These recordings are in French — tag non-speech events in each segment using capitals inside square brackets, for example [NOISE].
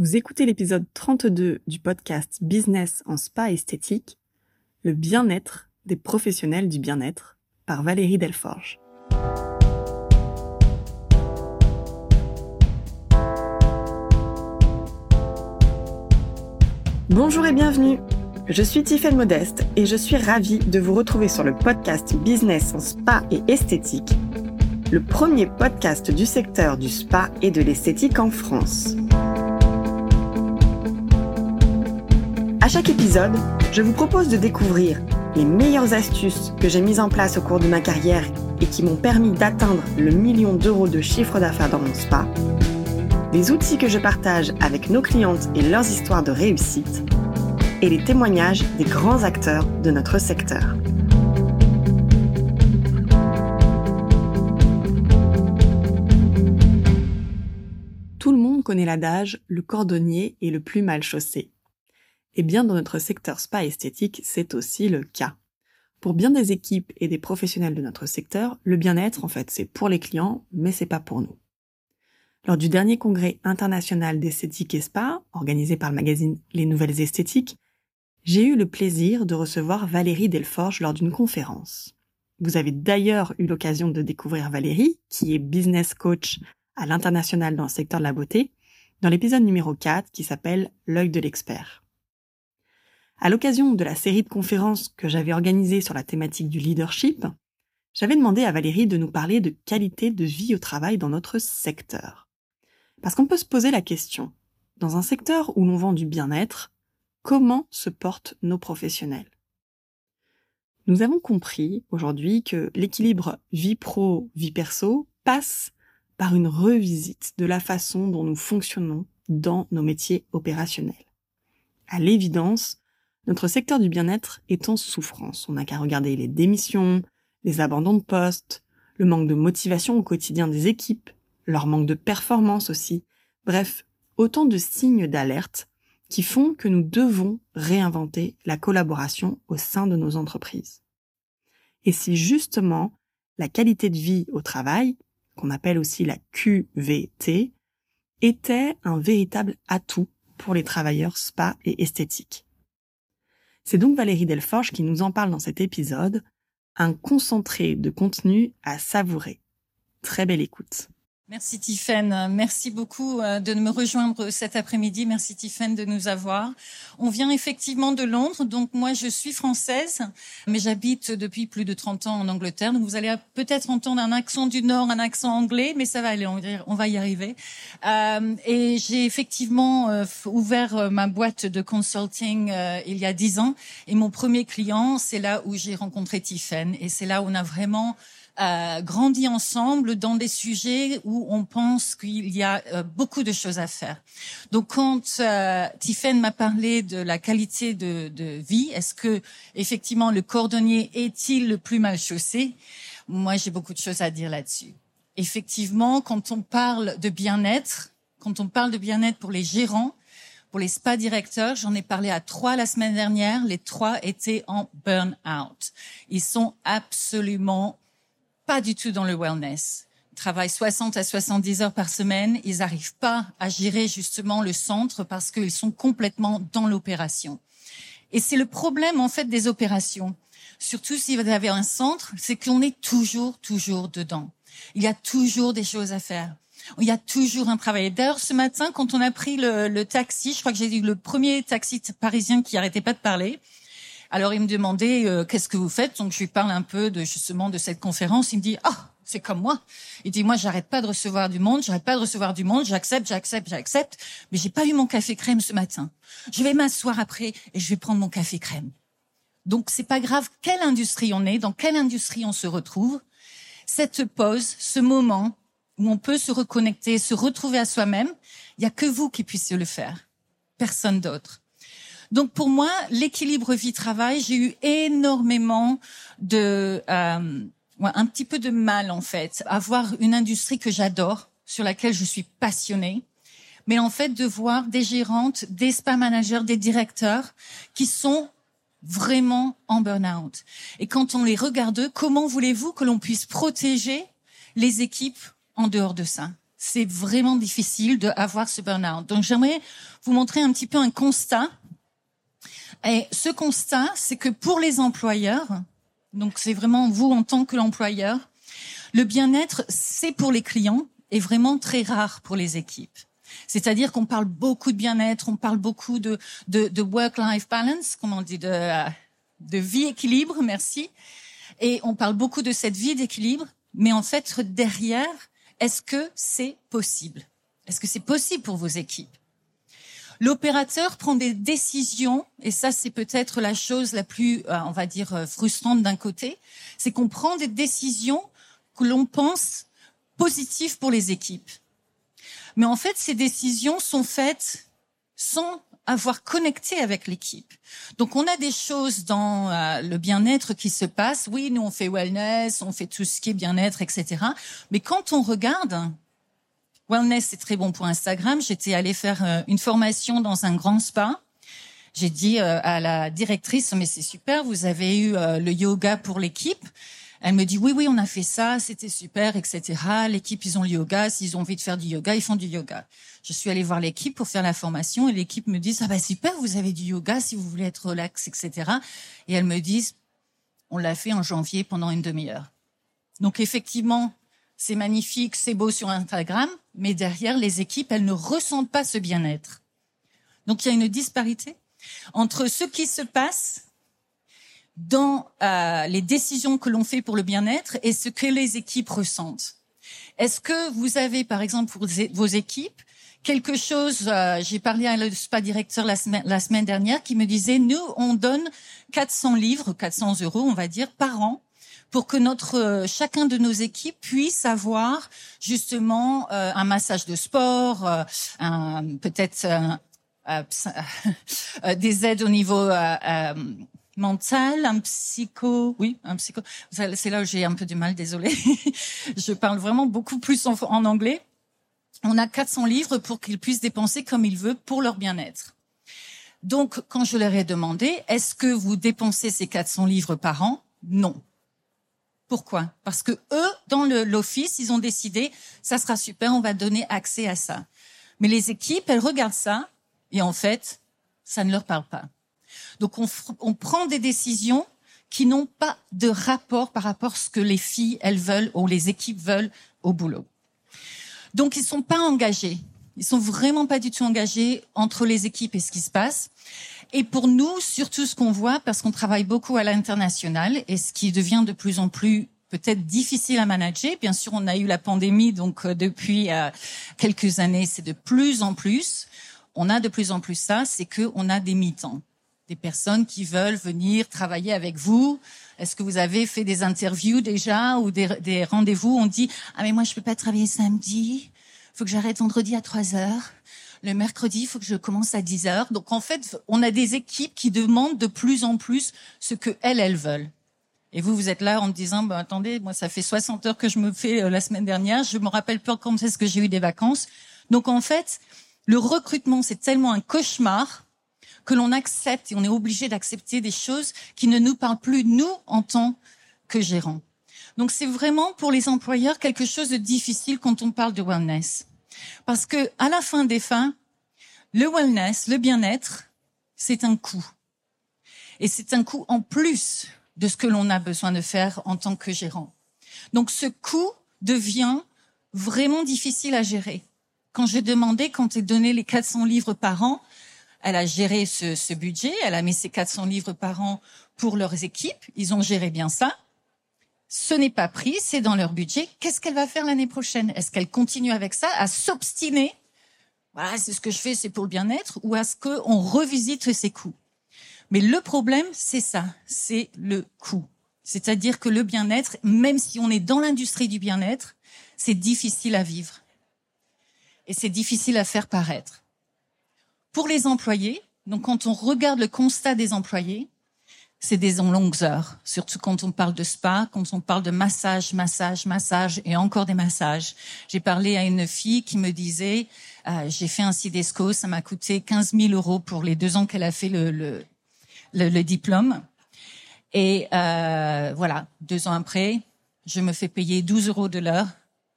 Vous écoutez l'épisode 32 du podcast Business en spa esthétique, le bien-être des professionnels du bien-être par Valérie Delforge. Bonjour et bienvenue. Je suis Tiffaine Modeste et je suis ravie de vous retrouver sur le podcast Business en spa et esthétique, le premier podcast du secteur du spa et de l'esthétique en France. À chaque épisode, je vous propose de découvrir les meilleures astuces que j'ai mises en place au cours de ma carrière et qui m'ont permis d'atteindre le million d'euros de chiffre d'affaires dans mon spa, des outils que je partage avec nos clientes et leurs histoires de réussite, et les témoignages des grands acteurs de notre secteur. Tout le monde connaît l'adage le cordonnier est le plus mal chaussé. Et bien dans notre secteur spa esthétique, c'est aussi le cas. Pour bien des équipes et des professionnels de notre secteur, le bien-être, en fait, c'est pour les clients, mais c'est pas pour nous. Lors du dernier congrès international d'esthétique et spa, organisé par le magazine Les Nouvelles Esthétiques, j'ai eu le plaisir de recevoir Valérie Delforge lors d'une conférence. Vous avez d'ailleurs eu l'occasion de découvrir Valérie, qui est business coach à l'international dans le secteur de la beauté, dans l'épisode numéro 4 qui s'appelle L'œil de l'expert. À l'occasion de la série de conférences que j'avais organisée sur la thématique du leadership, j'avais demandé à Valérie de nous parler de qualité de vie au travail dans notre secteur. Parce qu'on peut se poser la question, dans un secteur où l'on vend du bien-être, comment se portent nos professionnels? Nous avons compris aujourd'hui que l'équilibre vie pro-vie perso passe par une revisite de la façon dont nous fonctionnons dans nos métiers opérationnels. À l'évidence, notre secteur du bien-être est en souffrance. On n'a qu'à regarder les démissions, les abandons de poste, le manque de motivation au quotidien des équipes, leur manque de performance aussi. Bref, autant de signes d'alerte qui font que nous devons réinventer la collaboration au sein de nos entreprises. Et si justement la qualité de vie au travail, qu'on appelle aussi la QVT, était un véritable atout pour les travailleurs spa et esthétiques. C'est donc Valérie Delforge qui nous en parle dans cet épisode, un concentré de contenu à savourer. Très belle écoute. Merci Tiffaine, merci beaucoup euh, de me rejoindre cet après-midi. Merci Tiffaine de nous avoir. On vient effectivement de Londres, donc moi je suis française, mais j'habite depuis plus de 30 ans en Angleterre. Donc vous allez peut-être entendre un accent du Nord, un accent anglais, mais ça va aller, on va y arriver. Euh, et j'ai effectivement euh, ouvert ma boîte de consulting il y a 10 ans, et mon premier client, c'est là où j'ai rencontré Tiffaine, et c'est là où on a vraiment euh, grandi ensemble dans des sujets où on pense qu'il y a euh, beaucoup de choses à faire. Donc quand euh, m'a parlé de la qualité de, de vie, est-ce que effectivement le cordonnier est-il le plus mal chaussé? Moi, j'ai beaucoup de choses à dire là-dessus. Effectivement, quand on parle de bien-être, quand on parle de bien-être pour les gérants, pour les spa directeurs, j'en ai parlé à trois la semaine dernière. Les trois étaient en burn-out. Ils sont absolument pas du tout dans le wellness. Ils travaillent 60 à 70 heures par semaine. Ils n'arrivent pas à gérer justement le centre parce qu'ils sont complètement dans l'opération. Et c'est le problème en fait des opérations. Surtout si vous avez un centre, c'est qu'on est toujours, toujours dedans. Il y a toujours des choses à faire. Il y a toujours un travail. D'ailleurs, ce matin, quand on a pris le, le taxi, je crois que j'ai eu le premier taxi parisien qui arrêtait pas de parler. Alors il me demandait euh, qu'est-ce que vous faites, donc je lui parle un peu de justement de cette conférence. Il me dit ah c'est comme moi. Il dit moi j'arrête pas de recevoir du monde, j'arrête pas de recevoir du monde, j'accepte, j'accepte, j'accepte, mais j'ai pas eu mon café crème ce matin. Je vais m'asseoir après et je vais prendre mon café crème. Donc c'est pas grave quelle industrie on est, dans quelle industrie on se retrouve. Cette pause, ce moment où on peut se reconnecter, se retrouver à soi-même, il y a que vous qui puissiez le faire, personne d'autre. Donc pour moi, l'équilibre vie-travail, j'ai eu énormément de, euh, un petit peu de mal en fait, avoir une industrie que j'adore, sur laquelle je suis passionnée, mais en fait de voir des gérantes, des spa managers, des directeurs qui sont vraiment en burn-out. Et quand on les regarde, comment voulez-vous que l'on puisse protéger les équipes en dehors de ça? C'est vraiment difficile d'avoir ce burn-out. Donc j'aimerais vous montrer un petit peu un constat. Et ce constat, c'est que pour les employeurs, donc c'est vraiment vous en tant que l'employeur, le bien-être, c'est pour les clients et vraiment très rare pour les équipes. C'est-à-dire qu'on parle beaucoup de bien-être, on parle beaucoup de, de, de work-life balance, comme on dit, de, de vie équilibre, merci. Et on parle beaucoup de cette vie d'équilibre, mais en fait, derrière, est-ce que c'est possible? Est-ce que c'est possible pour vos équipes? L'opérateur prend des décisions, et ça c'est peut-être la chose la plus, euh, on va dire, euh, frustrante d'un côté, c'est qu'on prend des décisions que l'on pense positives pour les équipes. Mais en fait, ces décisions sont faites sans avoir connecté avec l'équipe. Donc on a des choses dans euh, le bien-être qui se passent. Oui, nous on fait wellness, on fait tout ce qui est bien-être, etc. Mais quand on regarde, wellness c'est très bon pour Instagram. J'étais allée faire euh, une formation dans un grand spa. J'ai dit euh, à la directrice, mais c'est super, vous avez eu le yoga pour l'équipe. Elle me dit oui, oui, on a fait ça, c'était super, etc. L'équipe, ils ont le yoga. S'ils ont envie de faire du yoga, ils font du yoga. Je suis allée voir l'équipe pour faire la formation et l'équipe me dit ah bah super, vous avez du yoga si vous voulez être relax, etc. Et elles me disent on l'a fait en janvier pendant une demi-heure. Donc effectivement, c'est magnifique, c'est beau sur Instagram, mais derrière les équipes, elles ne ressentent pas ce bien-être. Donc il y a une disparité entre ce qui se passe dans euh, les décisions que l'on fait pour le bien-être et ce que les équipes ressentent. Est-ce que vous avez, par exemple, pour vos équipes, quelque chose, euh, j'ai parlé à le spa directeur la semaine, la semaine dernière qui me disait, nous, on donne 400 livres, 400 euros, on va dire, par an pour que notre euh, chacun de nos équipes puisse avoir justement un massage de sport, peut-être [LAUGHS] des aides au niveau mental, un psycho, oui, un psycho. C'est là où j'ai un peu du mal, désolé. [LAUGHS] je parle vraiment beaucoup plus en anglais. On a 400 livres pour qu'ils puissent dépenser comme ils veulent pour leur bien-être. Donc, quand je leur ai demandé, est-ce que vous dépensez ces 400 livres par an? Non. Pourquoi? Parce que eux, dans l'office, ils ont décidé, ça sera super, on va donner accès à ça. Mais les équipes, elles regardent ça et en fait, ça ne leur parle pas. Donc on, prend des décisions qui n'ont pas de rapport par rapport à ce que les filles, elles veulent ou les équipes veulent au boulot. Donc ils sont pas engagés. Ils sont vraiment pas du tout engagés entre les équipes et ce qui se passe. Et pour nous, surtout ce qu'on voit, parce qu'on travaille beaucoup à l'international et ce qui devient de plus en plus peut-être difficile à manager. Bien sûr, on a eu la pandémie, donc euh, depuis euh, quelques années, c'est de plus en plus. On a de plus en plus ça, c'est que on a des mi-temps des personnes qui veulent venir travailler avec vous Est-ce que vous avez fait des interviews déjà ou des, rendez-vous On dit ah mais moi je peux pas travailler samedi, faut que j'arrête vendredi à 3 heures. Le mercredi, il faut que je commence à 10 heures. Donc en fait, on a des équipes qui demandent de plus en plus ce que elles elles veulent. Et vous, vous êtes là en me disant, bah, attendez, moi, ça fait 60 heures que je me fais euh, la semaine dernière, je me rappelle pas quand est-ce que j'ai eu des vacances. Donc, en fait, le recrutement, c'est tellement un cauchemar que l'on accepte et on est obligé d'accepter des choses qui ne nous parlent plus, nous, en tant que gérants. Donc c'est vraiment pour les employeurs quelque chose de difficile quand on parle de wellness. Parce que à la fin des fins, le wellness, le bien-être, c'est un coût. Et c'est un coût en plus de ce que l'on a besoin de faire en tant que gérant. Donc ce coût devient vraiment difficile à gérer. Quand j'ai demandé, quand j'ai donné les 400 livres par an, elle a géré ce, ce budget, elle a mis ses 400 livres par an pour leurs équipes, ils ont géré bien ça. Ce n'est pas pris, c'est dans leur budget. Qu'est-ce qu'elle va faire l'année prochaine? Est-ce qu'elle continue avec ça, à s'obstiner? Voilà, c'est ce que je fais, c'est pour le bien-être, ou est-ce qu'on revisite ses coûts? Mais le problème, c'est ça, c'est le coût. C'est-à-dire que le bien-être, même si on est dans l'industrie du bien-être, c'est difficile à vivre. Et c'est difficile à faire paraître. Pour les employés, donc quand on regarde le constat des employés, c'est des longues heures, surtout quand on parle de spa, quand on parle de massage, massage, massage et encore des massages. J'ai parlé à une fille qui me disait, euh, j'ai fait un CIDESCO, ça m'a coûté 15 000 euros pour les deux ans qu'elle a fait le, le, le, diplôme. Et euh, voilà, deux ans après, je me fais payer 12 euros de l'heure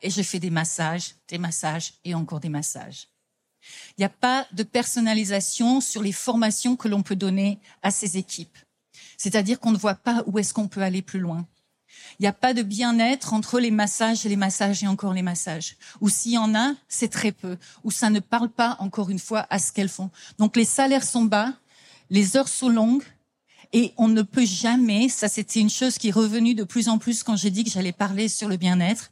et je fais des massages, des massages et encore des massages. Il n'y a pas de personnalisation sur les formations que l'on peut donner à ces équipes. C'est-à-dire qu'on ne voit pas où est-ce qu'on peut aller plus loin. Il n'y a pas de bien-être entre les massages et les massages et encore les massages. Ou s'il y en a, c'est très peu. Ou ça ne parle pas, encore une fois, à ce qu'elles font. Donc les salaires sont bas, les heures sont longues, et on ne peut jamais, ça c'était une chose qui est revenue de plus en plus quand j'ai dit que j'allais parler sur le bien-être.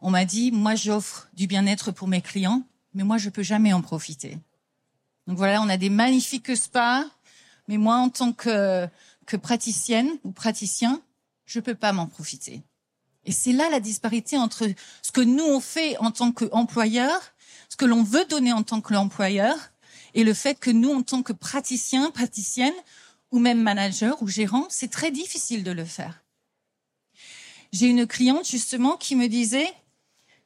On m'a dit, moi j'offre du bien-être pour mes clients, mais moi je peux jamais en profiter. Donc voilà, on a des magnifiques spas, mais moi en tant que, que praticienne ou praticien, je peux pas m'en profiter. Et c'est là la disparité entre ce que nous on fait en tant qu'employeur, ce que l'on veut donner en tant qu'employeur, et le fait que nous, en tant que praticiens, praticiennes, ou même manager ou gérant, c'est très difficile de le faire. J'ai une cliente justement qui me disait,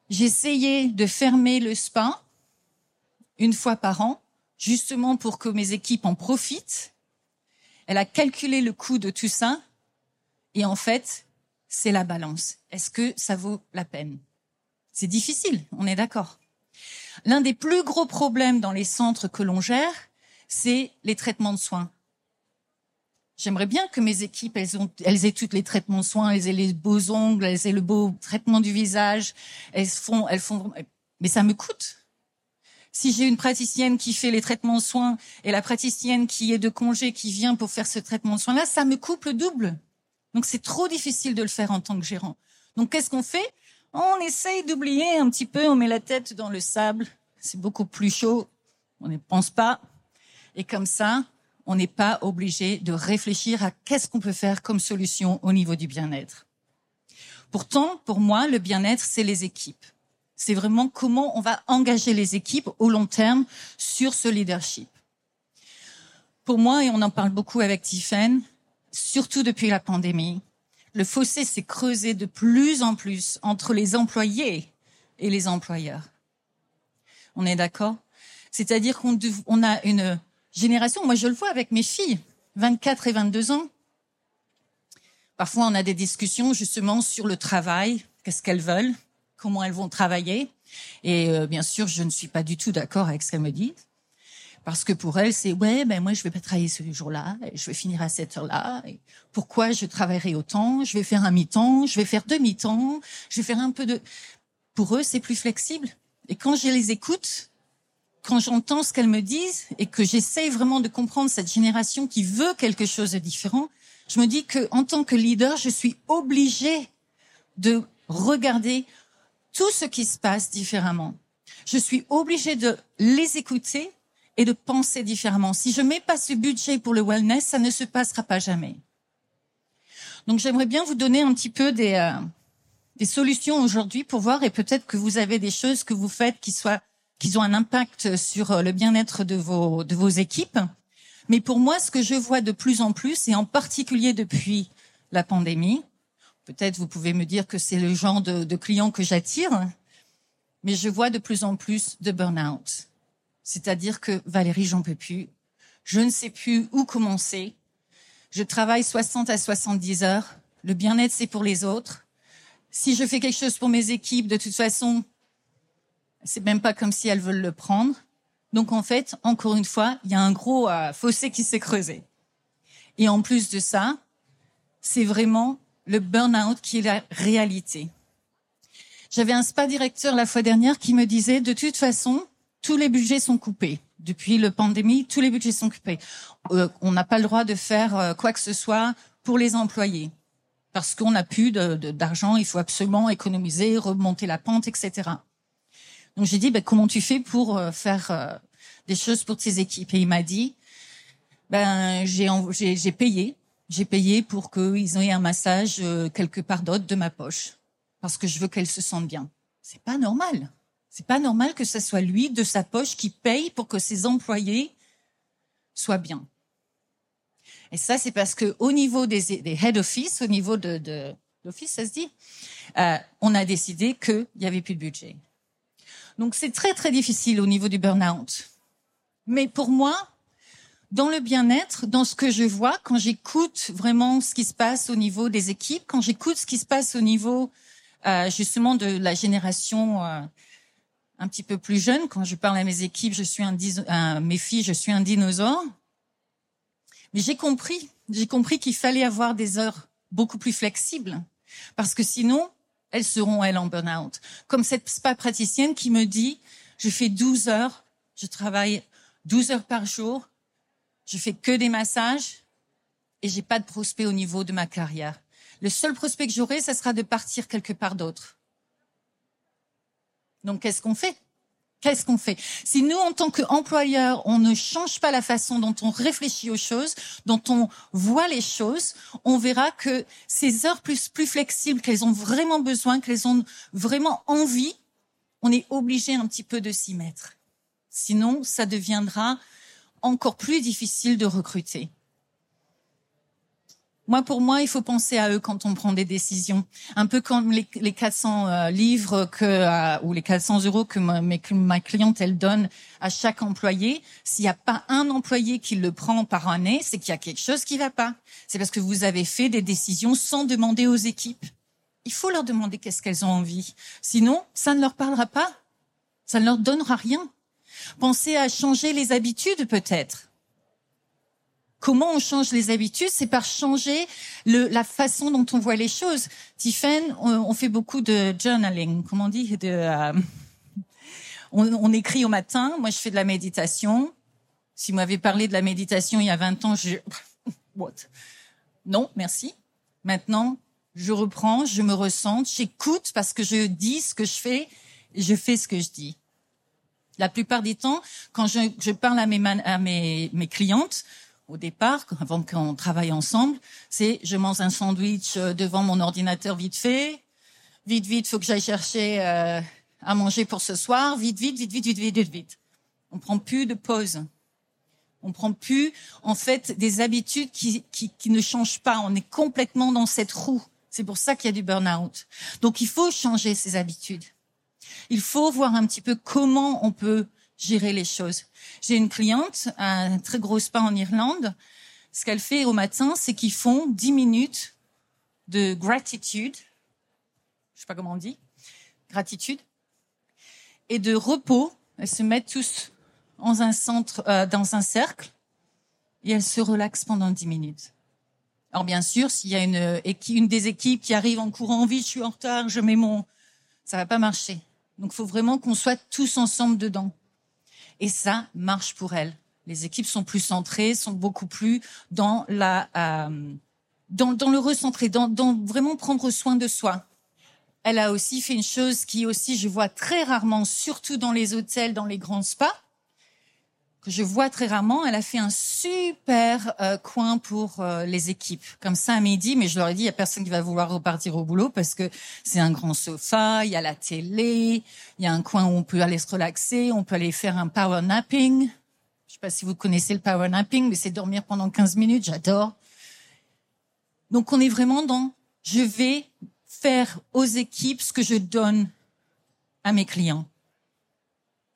j'essayais de fermer le spa une fois par an, justement pour que mes équipes en profitent. Elle a calculé le coût de tout ça et en fait, c'est la balance. Est-ce que ça vaut la peine? C'est difficile, on est d'accord. L'un des plus gros problèmes dans les centres que l'on gère, c'est les traitements de soins. J'aimerais bien que mes équipes, elles, ont, elles aient tous les traitements de soins, elles aient les beaux ongles, elles aient le beau traitement du visage, elles font, elles font, mais ça me coûte. Si j'ai une praticienne qui fait les traitements soins et la praticienne qui est de congé qui vient pour faire ce traitement de soins-là, ça me coupe le double. Donc c'est trop difficile de le faire en tant que gérant. Donc qu'est-ce qu'on fait? On essaye d'oublier un petit peu, on met la tête dans le sable, c'est beaucoup plus chaud, on ne pense pas. Et comme ça, on n'est pas obligé de réfléchir à qu'est-ce qu'on peut faire comme solution au niveau du bien-être. Pourtant, pour moi, le bien-être, c'est les équipes. C'est vraiment comment on va engager les équipes au long terme sur ce leadership. Pour moi, et on en parle beaucoup avec Tiffen, surtout depuis la pandémie, le fossé s'est creusé de plus en plus entre les employés et les employeurs. On est d'accord? C'est-à-dire qu'on a une génération. Moi, je le vois avec mes filles, 24 et 22 ans. Parfois, on a des discussions justement sur le travail, qu'est-ce qu'elles veulent, comment elles vont travailler. Et euh, bien sûr, je ne suis pas du tout d'accord avec ce qu'elles me disent. Parce que pour elles, c'est ouais, ben moi je vais pas travailler ce jour-là, je vais finir à cette heure-là. pourquoi je travaillerai autant? Je vais faire un mi-temps, je vais faire demi-temps, je vais faire un peu de. Pour eux, c'est plus flexible. Et quand je les écoute, quand j'entends ce qu'elles me disent et que j'essaye vraiment de comprendre cette génération qui veut quelque chose de différent, je me dis que en tant que leader, je suis obligée de regarder tout ce qui se passe différemment. Je suis obligée de les écouter et de penser différemment. Si je mets pas ce budget pour le wellness, ça ne se passera pas jamais. Donc j'aimerais bien vous donner un petit peu des, euh, des solutions aujourd'hui pour voir et peut-être que vous avez des choses que vous faites qui soient qu'ils ont un impact sur euh, le bien-être de vos, de vos équipes. Mais pour moi, ce que je vois de plus en plus, et en particulier depuis la pandémie, peut-être vous pouvez me dire que c'est le genre de, de clients que j'attire, mais je vois de plus en plus de burn-out. C'est-à-dire que Valérie, j'en peux plus. Je ne sais plus où commencer. Je travaille 60 à 70 heures. Le bien-être, c'est pour les autres. Si je fais quelque chose pour mes équipes, de toute façon, c'est même pas comme si elles veulent le prendre. Donc en fait, encore une fois, il y a un gros euh, fossé qui s'est creusé. Et en plus de ça, c'est vraiment le burn-out qui est la réalité. J'avais un spa directeur la fois dernière qui me disait, de toute façon, tous les budgets sont coupés. Depuis le pandémie, tous les budgets sont coupés. Euh, on n'a pas le droit de faire euh, quoi que ce soit pour les employés parce qu'on n'a plus d'argent, il faut absolument économiser, remonter la pente, etc. Donc j'ai dit, ben, comment tu fais pour euh, faire euh, des choses pour tes équipes? Et il m'a dit, ben j'ai payé, j'ai payé pour qu'ils aient un massage euh, quelque part d'autre de ma poche, parce que je veux qu'elles se sentent bien. C'est pas normal. C'est pas normal que ce soit lui de sa poche qui paye pour que ses employés soient bien. Et ça, c'est parce que au niveau des, des head office, au niveau de, de l'office, ça se dit, euh, on a décidé qu'il n'y avait plus de budget. Donc c'est très très difficile au niveau du burn-out. Mais pour moi, dans le bien-être, dans ce que je vois, quand j'écoute vraiment ce qui se passe au niveau des équipes, quand j'écoute ce qui se passe au niveau euh, justement de la génération euh, un petit peu plus jeune. Quand je parle à mes équipes, je suis un, un mes filles, je suis un dinosaure. Mais j'ai compris, j'ai compris qu'il fallait avoir des heures beaucoup plus flexibles, parce que sinon, elles seront elles en burn-out. Comme cette spa praticienne qui me dit, je fais 12 heures, je travaille 12 heures par jour, je fais que des massages et j'ai pas de prospect au niveau de ma carrière. Le seul prospect que j'aurai, ça sera de partir quelque part d'autre. Donc, qu'est-ce qu'on fait? Qu'est-ce qu'on fait? Si nous, en tant qu'employeurs, on ne change pas la façon dont on réfléchit aux choses, dont on voit les choses, on verra que ces heures plus, plus flexibles, qu'elles ont vraiment besoin, qu'elles ont vraiment envie, on est obligé un petit peu de s'y mettre. Sinon, ça deviendra encore plus difficile de recruter. Moi, pour moi, il faut penser à eux quand on prend des décisions. Un peu comme les, les 400 euh, livres que, euh, ou les 400 euros que ma, ma cliente elle donne à chaque employé. S'il n'y a pas un employé qui le prend par année, c'est qu'il y a quelque chose qui va pas. C'est parce que vous avez fait des décisions sans demander aux équipes. Il faut leur demander qu'est-ce qu'elles ont envie. Sinon, ça ne leur parlera pas. Ça ne leur donnera rien. Pensez à changer les habitudes peut-être Comment on change les habitudes C'est par changer le, la façon dont on voit les choses. Tiffen, on, fait beaucoup de journaling, comment on dit de, euh, on, on, écrit au matin. Moi, je fais de la méditation. Si vous m'avez parlé de la méditation il y a 20 ans, je... [LAUGHS] What? Non, merci. Maintenant, je reprends, je me ressens, j'écoute parce que je dis ce que je fais je fais ce que je dis. La plupart des temps, quand je, je parle à mes, à mes, mes clientes, au départ, avant qu'on travaille ensemble, c'est je mange un sandwich euh, devant mon ordinateur vite fait, vite vite, faut que j'aille chercher euh, à manger pour ce soir, vite vite, vite vite, vite vite, vite vite. On prend plus de pause. On prend plus en fait des habitudes qui, qui, qui ne changent pas. On est complètement dans cette roue. C'est pour ça qu'il y a du burn-out. Donc il faut changer ses habitudes. Il faut voir un petit peu comment on peut gérer les choses. J'ai une cliente, un très gros spa en Irlande. Ce qu'elle fait au matin, c'est qu'ils font 10 minutes de gratitude. Je sais pas comment on dit. Gratitude. Et de repos. Elles se mettent tous dans un centre, euh, dans un cercle. Et elles se relaxent pendant 10 minutes. Alors bien sûr, s'il y a une, une des équipes qui arrive en courant vite, je suis en retard, je mets mon, ça va pas marcher. Donc, il faut vraiment qu'on soit tous ensemble dedans. Et ça marche pour elle. Les équipes sont plus centrées, sont beaucoup plus dans la euh, dans, le recentrer, dans, dans vraiment prendre soin de soi. Elle a aussi fait une chose qui aussi je vois très rarement, surtout dans les hôtels, dans les grands spas, je vois très rarement. Elle a fait un super euh, coin pour euh, les équipes, comme ça à midi. Mais je leur ai dit, il y a personne qui va vouloir repartir au boulot parce que c'est un grand sofa, il y a la télé, il y a un coin où on peut aller se relaxer, on peut aller faire un power napping. Je sais pas si vous connaissez le power napping, mais c'est dormir pendant 15 minutes. J'adore. Donc on est vraiment dans, je vais faire aux équipes ce que je donne à mes clients.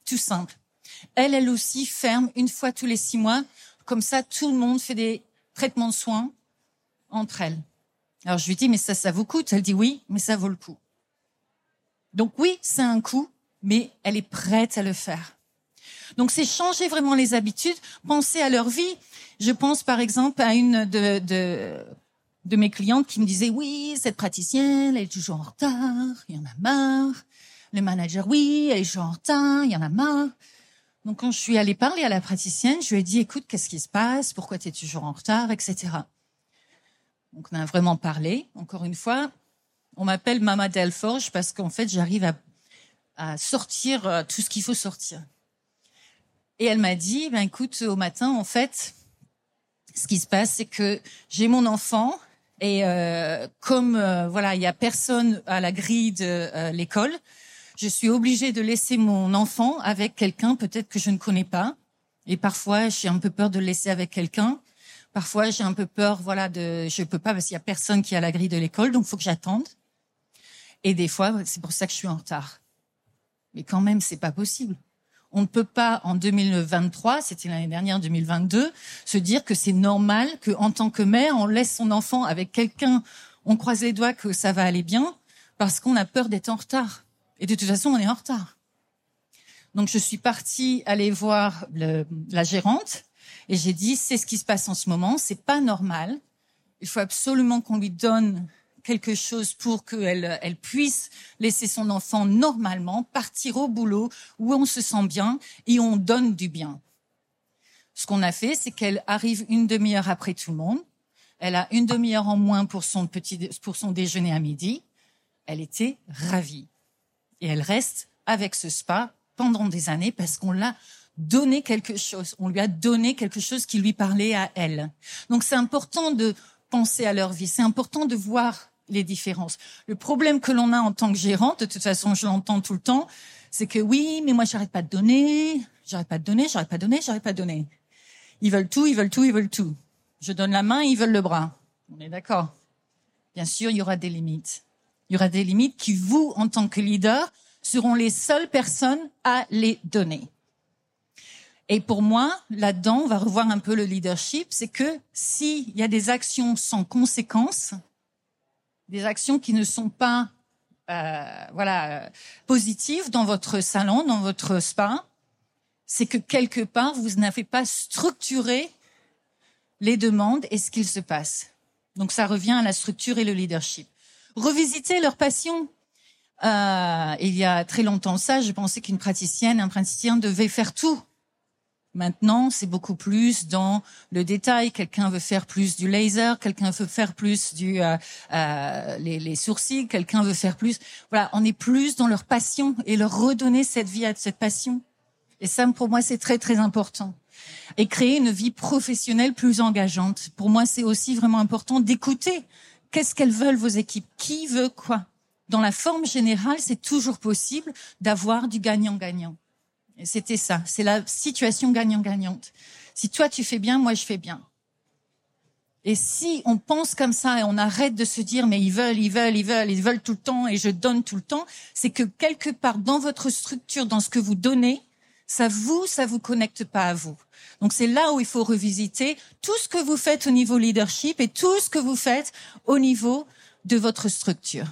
Tout simple. Elle, elle aussi ferme une fois tous les six mois. Comme ça, tout le monde fait des traitements de soins entre elles. Alors je lui dis, mais ça, ça vous coûte? Elle dit oui, mais ça vaut le coup. Donc oui, c'est un coût, mais elle est prête à le faire. Donc c'est changer vraiment les habitudes, penser à leur vie. Je pense par exemple à une de, de, de mes clientes qui me disait, oui, cette praticienne, elle est toujours en retard, il y en a marre. Le manager, oui, elle est toujours en retard, il y en a marre. Donc quand je suis allée parler à la praticienne, je lui ai dit, écoute, qu'est-ce qui se passe? Pourquoi tu es toujours en retard, etc. Donc on a vraiment parlé. Encore une fois, on m'appelle Mama Delforge parce qu'en fait, j'arrive à, à, sortir euh, tout ce qu'il faut sortir. Et elle m'a dit, ben écoute, au matin, en fait, ce qui se passe, c'est que j'ai mon enfant et euh, comme euh, voilà, il y a personne à la grille de euh, l'école, je suis obligée de laisser mon enfant avec quelqu'un peut-être que je ne connais pas. Et parfois, j'ai un peu peur de le laisser avec quelqu'un. Parfois, j'ai un peu peur, voilà, de, je peux pas parce qu'il y a personne qui est à la grille de l'école, donc faut que j'attende. Et des fois, c'est pour ça que je suis en retard. Mais quand même, c'est pas possible. On ne peut pas, en 2023, c'était l'année dernière, 2022, se dire que c'est normal que, en tant que mère, on laisse son enfant avec quelqu'un, on croise les doigts que ça va aller bien, parce qu'on a peur d'être en retard. Et de toute façon, on est en retard. Donc, je suis partie aller voir la gérante et j'ai dit, c'est ce qui se passe en ce moment, c'est pas normal. Il faut absolument qu'on lui donne quelque chose pour qu'elle elle puisse laisser son enfant normalement partir au boulot où on se sent bien et on donne du bien. Ce qu'on a fait, c'est qu'elle arrive une demi-heure après tout le monde. Elle a une demi-heure en moins pour son petit, pour son déjeuner à midi. Elle était ravie. Et elle reste avec ce spa pendant des années parce qu'on l'a donné quelque chose. On lui a donné quelque chose qui lui parlait à elle. Donc c'est important de penser à leur vie. C'est important de voir les différences. Le problème que l'on a en tant que gérante, de toute façon, je l'entends tout le temps, c'est que oui, mais moi, j'arrête pas de donner, j'arrête pas de donner, j'arrête pas de donner, j'arrête pas de donner. Ils veulent tout, ils veulent tout, ils veulent tout. Je donne la main, ils veulent le bras. On est d'accord. Bien sûr, il y aura des limites. Il y aura des limites qui, vous, en tant que leader, seront les seules personnes à les donner. Et pour moi, là-dedans, on va revoir un peu le leadership, c'est que s'il y a des actions sans conséquences, des actions qui ne sont pas euh, voilà positives dans votre salon, dans votre spa, c'est que quelque part vous n'avez pas structuré les demandes et ce qu'il se passe. Donc ça revient à la structure et le leadership. Revisiter leur passion. Euh, il y a très longtemps ça, je pensais qu'une praticienne, un praticien devait faire tout Maintenant, c'est beaucoup plus dans le détail. Quelqu'un veut faire plus du laser, quelqu'un veut faire plus du euh, euh, les, les, sourcils, quelqu'un veut faire plus. Voilà, on est plus dans leur passion et leur redonner cette vie à cette passion. Et ça, pour moi, c'est très très important. Et créer une vie professionnelle plus engageante. Pour moi, c'est aussi vraiment important d'écouter. Qu'est-ce qu'elles veulent vos équipes? Qui veut quoi? Dans la forme générale, c'est toujours possible d'avoir du gagnant-gagnant. C'était ça. C'est la situation gagnant-gagnante. Si toi tu fais bien, moi je fais bien. Et si on pense comme ça et on arrête de se dire mais ils veulent, ils veulent, ils veulent, ils veulent tout le temps et je donne tout le temps, c'est que quelque part dans votre structure, dans ce que vous donnez, ça vous, ça vous connecte pas à vous. Donc c'est là où il faut revisiter tout ce que vous faites au niveau leadership et tout ce que vous faites au niveau de votre structure.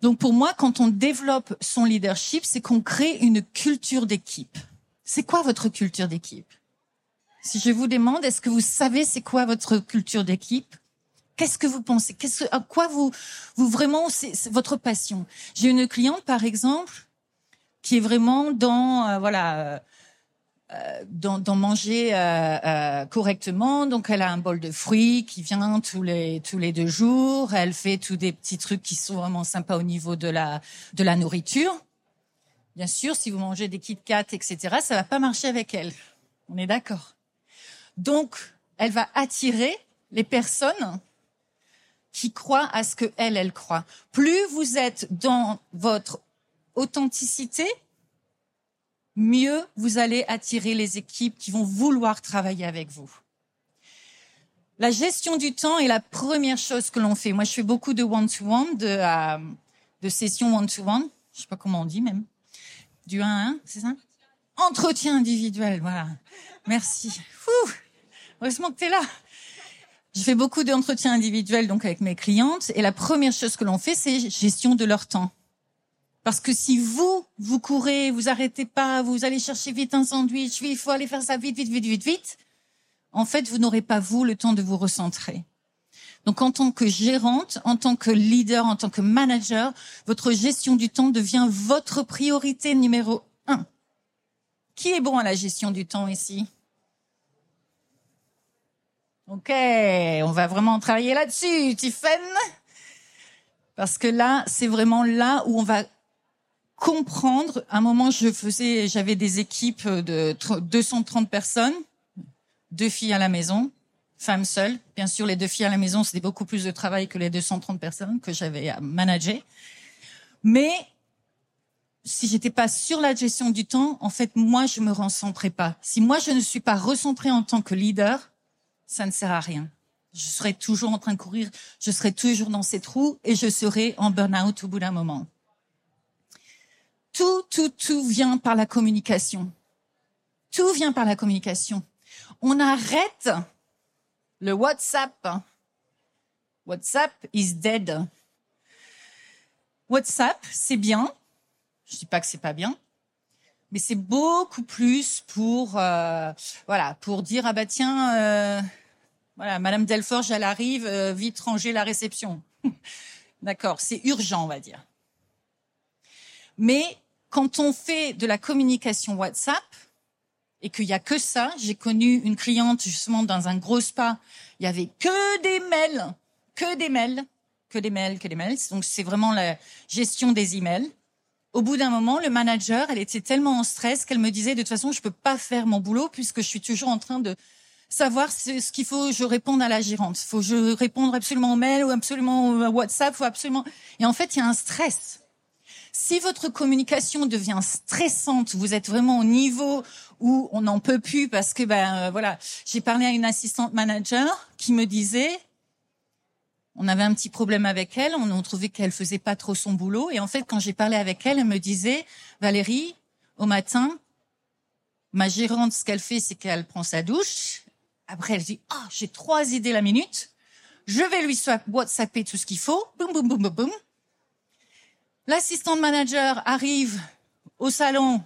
Donc pour moi, quand on développe son leadership, c'est qu'on crée une culture d'équipe. C'est quoi votre culture d'équipe? Si je vous demande, est-ce que vous savez c'est quoi votre culture d'équipe? Qu'est-ce que vous pensez? Qu'est-ce à quoi vous vous vraiment c'est votre passion? J'ai une cliente par exemple qui est vraiment dans euh, voilà euh, euh, d'en manger euh, euh, correctement. Donc, elle a un bol de fruits qui vient tous les tous les deux jours. Elle fait tous des petits trucs qui sont vraiment sympas au niveau de la de la nourriture. Bien sûr, si vous mangez des Kit Kat, etc., ça va pas marcher avec elle. On est d'accord. Donc, elle va attirer les personnes qui croient à ce que elle, elle croit. Plus vous êtes dans votre authenticité, mieux vous allez attirer les équipes qui vont vouloir travailler avec vous. La gestion du temps est la première chose que l'on fait. Moi, je fais beaucoup de one-to-one, de, euh, de sessions one-to-one. Je sais pas comment on dit même. Du 1 à 1, c'est ça? Entretien individuel, voilà. Merci. Fou Heureusement que tu es là. Je fais beaucoup d'entretiens individuels donc avec mes clientes et la première chose que l'on fait, c'est gestion de leur temps. Parce que si vous, vous courez, vous arrêtez pas, vous allez chercher vite un sandwich, il faut aller faire ça vite, vite, vite, vite, vite, en fait, vous n'aurez pas, vous, le temps de vous recentrer. Donc, en tant que gérante, en tant que leader, en tant que manager, votre gestion du temps devient votre priorité numéro un. Qui est bon à la gestion du temps ici? Ok, on va vraiment travailler là-dessus, Tiffen. Parce que là, c'est vraiment là où on va comprendre. À un moment, je faisais, j'avais des équipes de 230 personnes, deux filles à la maison, femmes seules. Bien sûr, les deux filles à la maison, c'était beaucoup plus de travail que les 230 personnes que j'avais à manager. Mais si j'étais pas sur la gestion du temps, en fait, moi, je me recentrais pas. Si moi, je ne suis pas recentrée en tant que leader, ça ne sert à rien. Je serai toujours en train de courir, je serai toujours dans ces trous et je serai en burn-out au bout d'un moment. Tout, tout, tout vient par la communication. Tout vient par la communication. On arrête le WhatsApp. WhatsApp is dead. WhatsApp, c'est bien. Je dis pas que c'est pas bien, mais c'est beaucoup plus pour euh, voilà pour dire ah bah tiens euh, voilà Madame Delforge elle arrive euh, vite ranger la réception. [LAUGHS] D'accord, c'est urgent on va dire. Mais quand on fait de la communication WhatsApp et qu'il y a que ça, j'ai connu une cliente justement dans un gros spa, il y avait que des mails, que des mails, que des mails, que des mails. Donc c'est vraiment la gestion des emails. Au bout d'un moment, le manager, elle était tellement en stress qu'elle me disait de toute façon, je peux pas faire mon boulot puisque je suis toujours en train de savoir ce qu'il faut je réponde à la gérante. Faut je répondre absolument au mail ou absolument au WhatsApp, faut absolument. Et en fait, il y a un stress. Si votre communication devient stressante, vous êtes vraiment au niveau où on n'en peut plus parce que ben euh, voilà, j'ai parlé à une assistante manager qui me disait on avait un petit problème avec elle, on a trouvé qu'elle faisait pas trop son boulot et en fait quand j'ai parlé avec elle, elle me disait Valérie, au matin, ma gérante ce qu'elle fait c'est qu'elle prend sa douche, après elle dit "Ah, j'ai trois idées la minute, je vais lui WhatsApper tout ce qu'il faut." Boum boum boum boum boum. L'assistante manager arrive au salon,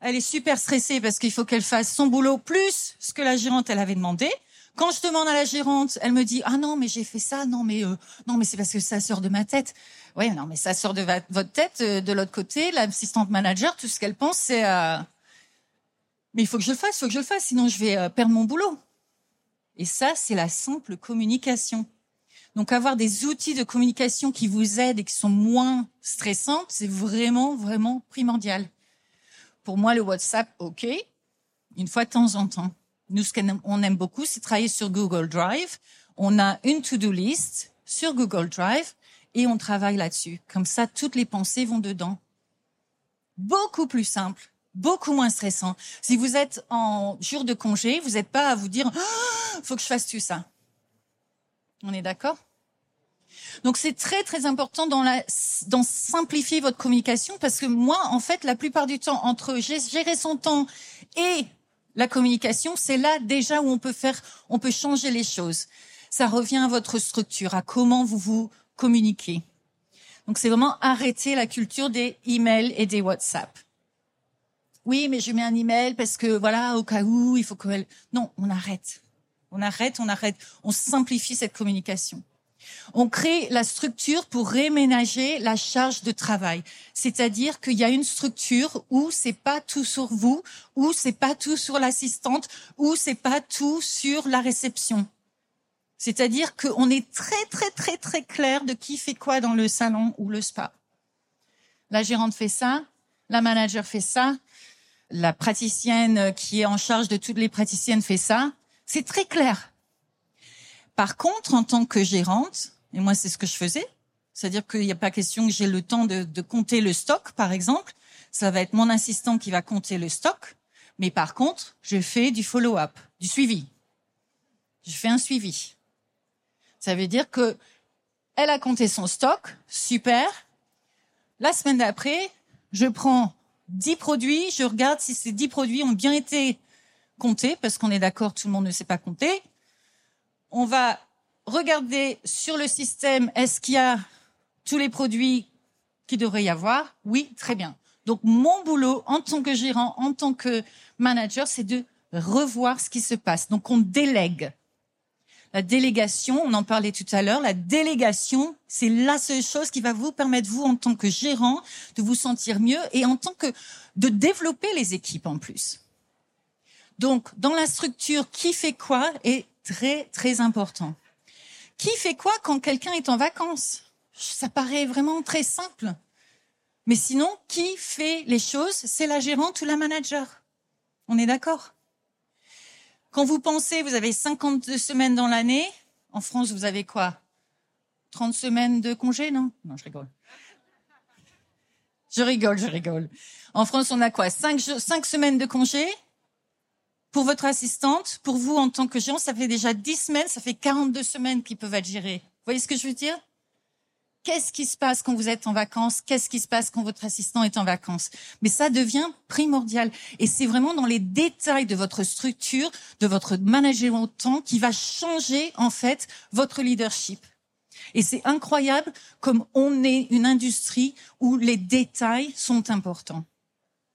elle est super stressée parce qu'il faut qu'elle fasse son boulot plus ce que la gérante elle avait demandé. Quand je demande à la gérante, elle me dit ah non mais j'ai fait ça, non mais euh, non mais c'est parce que ça sort de ma tête. Oui non mais ça sort de votre tête. Euh, de l'autre côté, l'assistante manager, tout ce qu'elle pense c'est euh, mais il faut que je le fasse, il faut que je le fasse, sinon je vais perdre mon boulot. Et ça c'est la simple communication. Donc avoir des outils de communication qui vous aident et qui sont moins stressantes, c'est vraiment, vraiment primordial. Pour moi, le WhatsApp, OK, une fois de temps en temps. Nous, ce qu'on aime beaucoup, c'est travailler sur Google Drive. On a une to-do list sur Google Drive et on travaille là-dessus. Comme ça, toutes les pensées vont dedans. Beaucoup plus simple, beaucoup moins stressant. Si vous êtes en jour de congé, vous n'êtes pas à vous dire, oh, faut que je fasse tout ça. On est d'accord? Donc c'est très très important dans la dans simplifier votre communication parce que moi en fait la plupart du temps entre gérer son temps et la communication, c'est là déjà où on peut faire on peut changer les choses. Ça revient à votre structure, à comment vous vous communiquez. Donc c'est vraiment arrêter la culture des emails et des WhatsApp. Oui, mais je mets un email parce que voilà, au cas où, il faut que Non, on arrête. On arrête, on arrête. On simplifie cette communication. On crée la structure pour réménager la charge de travail. C'est-à-dire qu'il y a une structure où c'est pas tout sur vous, où c'est pas tout sur l'assistante, où c'est pas tout sur la réception. C'est-à-dire qu'on est très, très, très, très clair de qui fait quoi dans le salon ou le spa. La gérante fait ça, la manager fait ça, la praticienne qui est en charge de toutes les praticiennes fait ça. C'est très clair. Par contre, en tant que gérante, et moi c'est ce que je faisais, c'est-à-dire qu'il n'y a pas question que j'ai le temps de, de, compter le stock, par exemple. Ça va être mon assistant qui va compter le stock. Mais par contre, je fais du follow-up, du suivi. Je fais un suivi. Ça veut dire que elle a compté son stock, super. La semaine d'après, je prends 10 produits, je regarde si ces 10 produits ont bien été comptés, parce qu'on est d'accord, tout le monde ne sait pas compter on va regarder sur le système, est-ce qu'il y a tous les produits qu'il devrait y avoir? Oui, très bien. Donc mon boulot en tant que gérant, en tant que manager, c'est de revoir ce qui se passe. Donc on délègue. La délégation, on en parlait tout à l'heure, la délégation, c'est la seule chose qui va vous permettre, vous, en tant que gérant, de vous sentir mieux et en tant que de développer les équipes en plus. Donc, dans la structure, qui fait quoi et très très important. Qui fait quoi quand quelqu'un est en vacances? Ça paraît vraiment très simple. Mais sinon, qui fait les choses? C'est la gérante ou la manager. On est d'accord? Quand vous pensez, vous avez 52 semaines dans l'année. En France, vous avez quoi? 30 semaines de congé, non? Non, je rigole. Je rigole, je rigole. En France, on a quoi? 5, 5 semaines de congé pour votre assistante, pour vous en tant que gérant, ça fait déjà 10 semaines, ça fait 42 semaines qu'ils peuvent être gérés. Vous voyez ce que je veux dire? Qu'est-ce qui se passe quand vous êtes en vacances? Qu'est-ce qui se passe quand votre assistant est en vacances? Mais ça devient primordial. Et c'est vraiment dans les détails de votre structure, de votre management temps, qui va changer en fait votre leadership. Et c'est incroyable comme on est une industrie où les détails sont importants.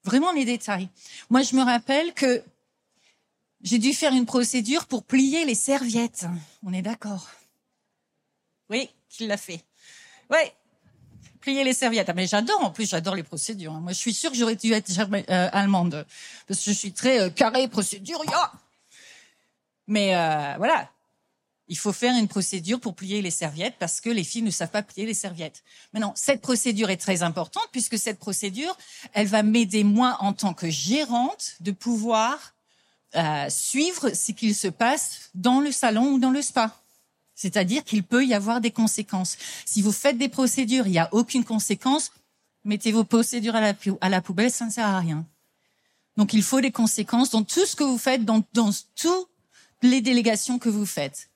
Vraiment les détails. Moi, je me rappelle que j'ai dû faire une procédure pour plier les serviettes. On est d'accord Oui, qu'il l'a fait. Oui, plier les serviettes. Ah, mais j'adore, en plus, j'adore les procédures. Moi, je suis sûre que j'aurais dû être euh, allemande. Parce que je suis très euh, carré, procédure, Mais euh, voilà, il faut faire une procédure pour plier les serviettes parce que les filles ne savent pas plier les serviettes. Maintenant, cette procédure est très importante puisque cette procédure, elle va m'aider moi en tant que gérante de pouvoir euh, suivre ce qu'il se passe dans le salon ou dans le spa. C'est-à-dire qu'il peut y avoir des conséquences. Si vous faites des procédures, il n'y a aucune conséquence, mettez vos procédures à la, à la poubelle, ça ne sert à rien. Donc il faut des conséquences dans tout ce que vous faites, dans, dans toutes les délégations que vous faites.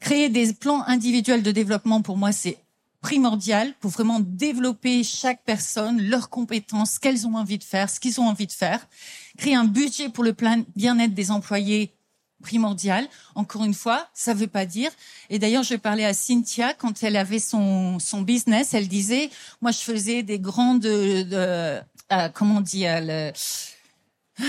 Créer des plans individuels de développement, pour moi, c'est primordial pour vraiment développer chaque personne, leurs compétences, ce qu'elles ont envie de faire, ce qu'ils ont envie de faire. Créer un budget pour le bien-être des employés primordial. Encore une fois, ça veut pas dire. Et d'ailleurs, je parlais à Cynthia quand elle avait son, son business. Elle disait, moi, je faisais des grandes, de, euh, comment on dit, euh, [SIGHS]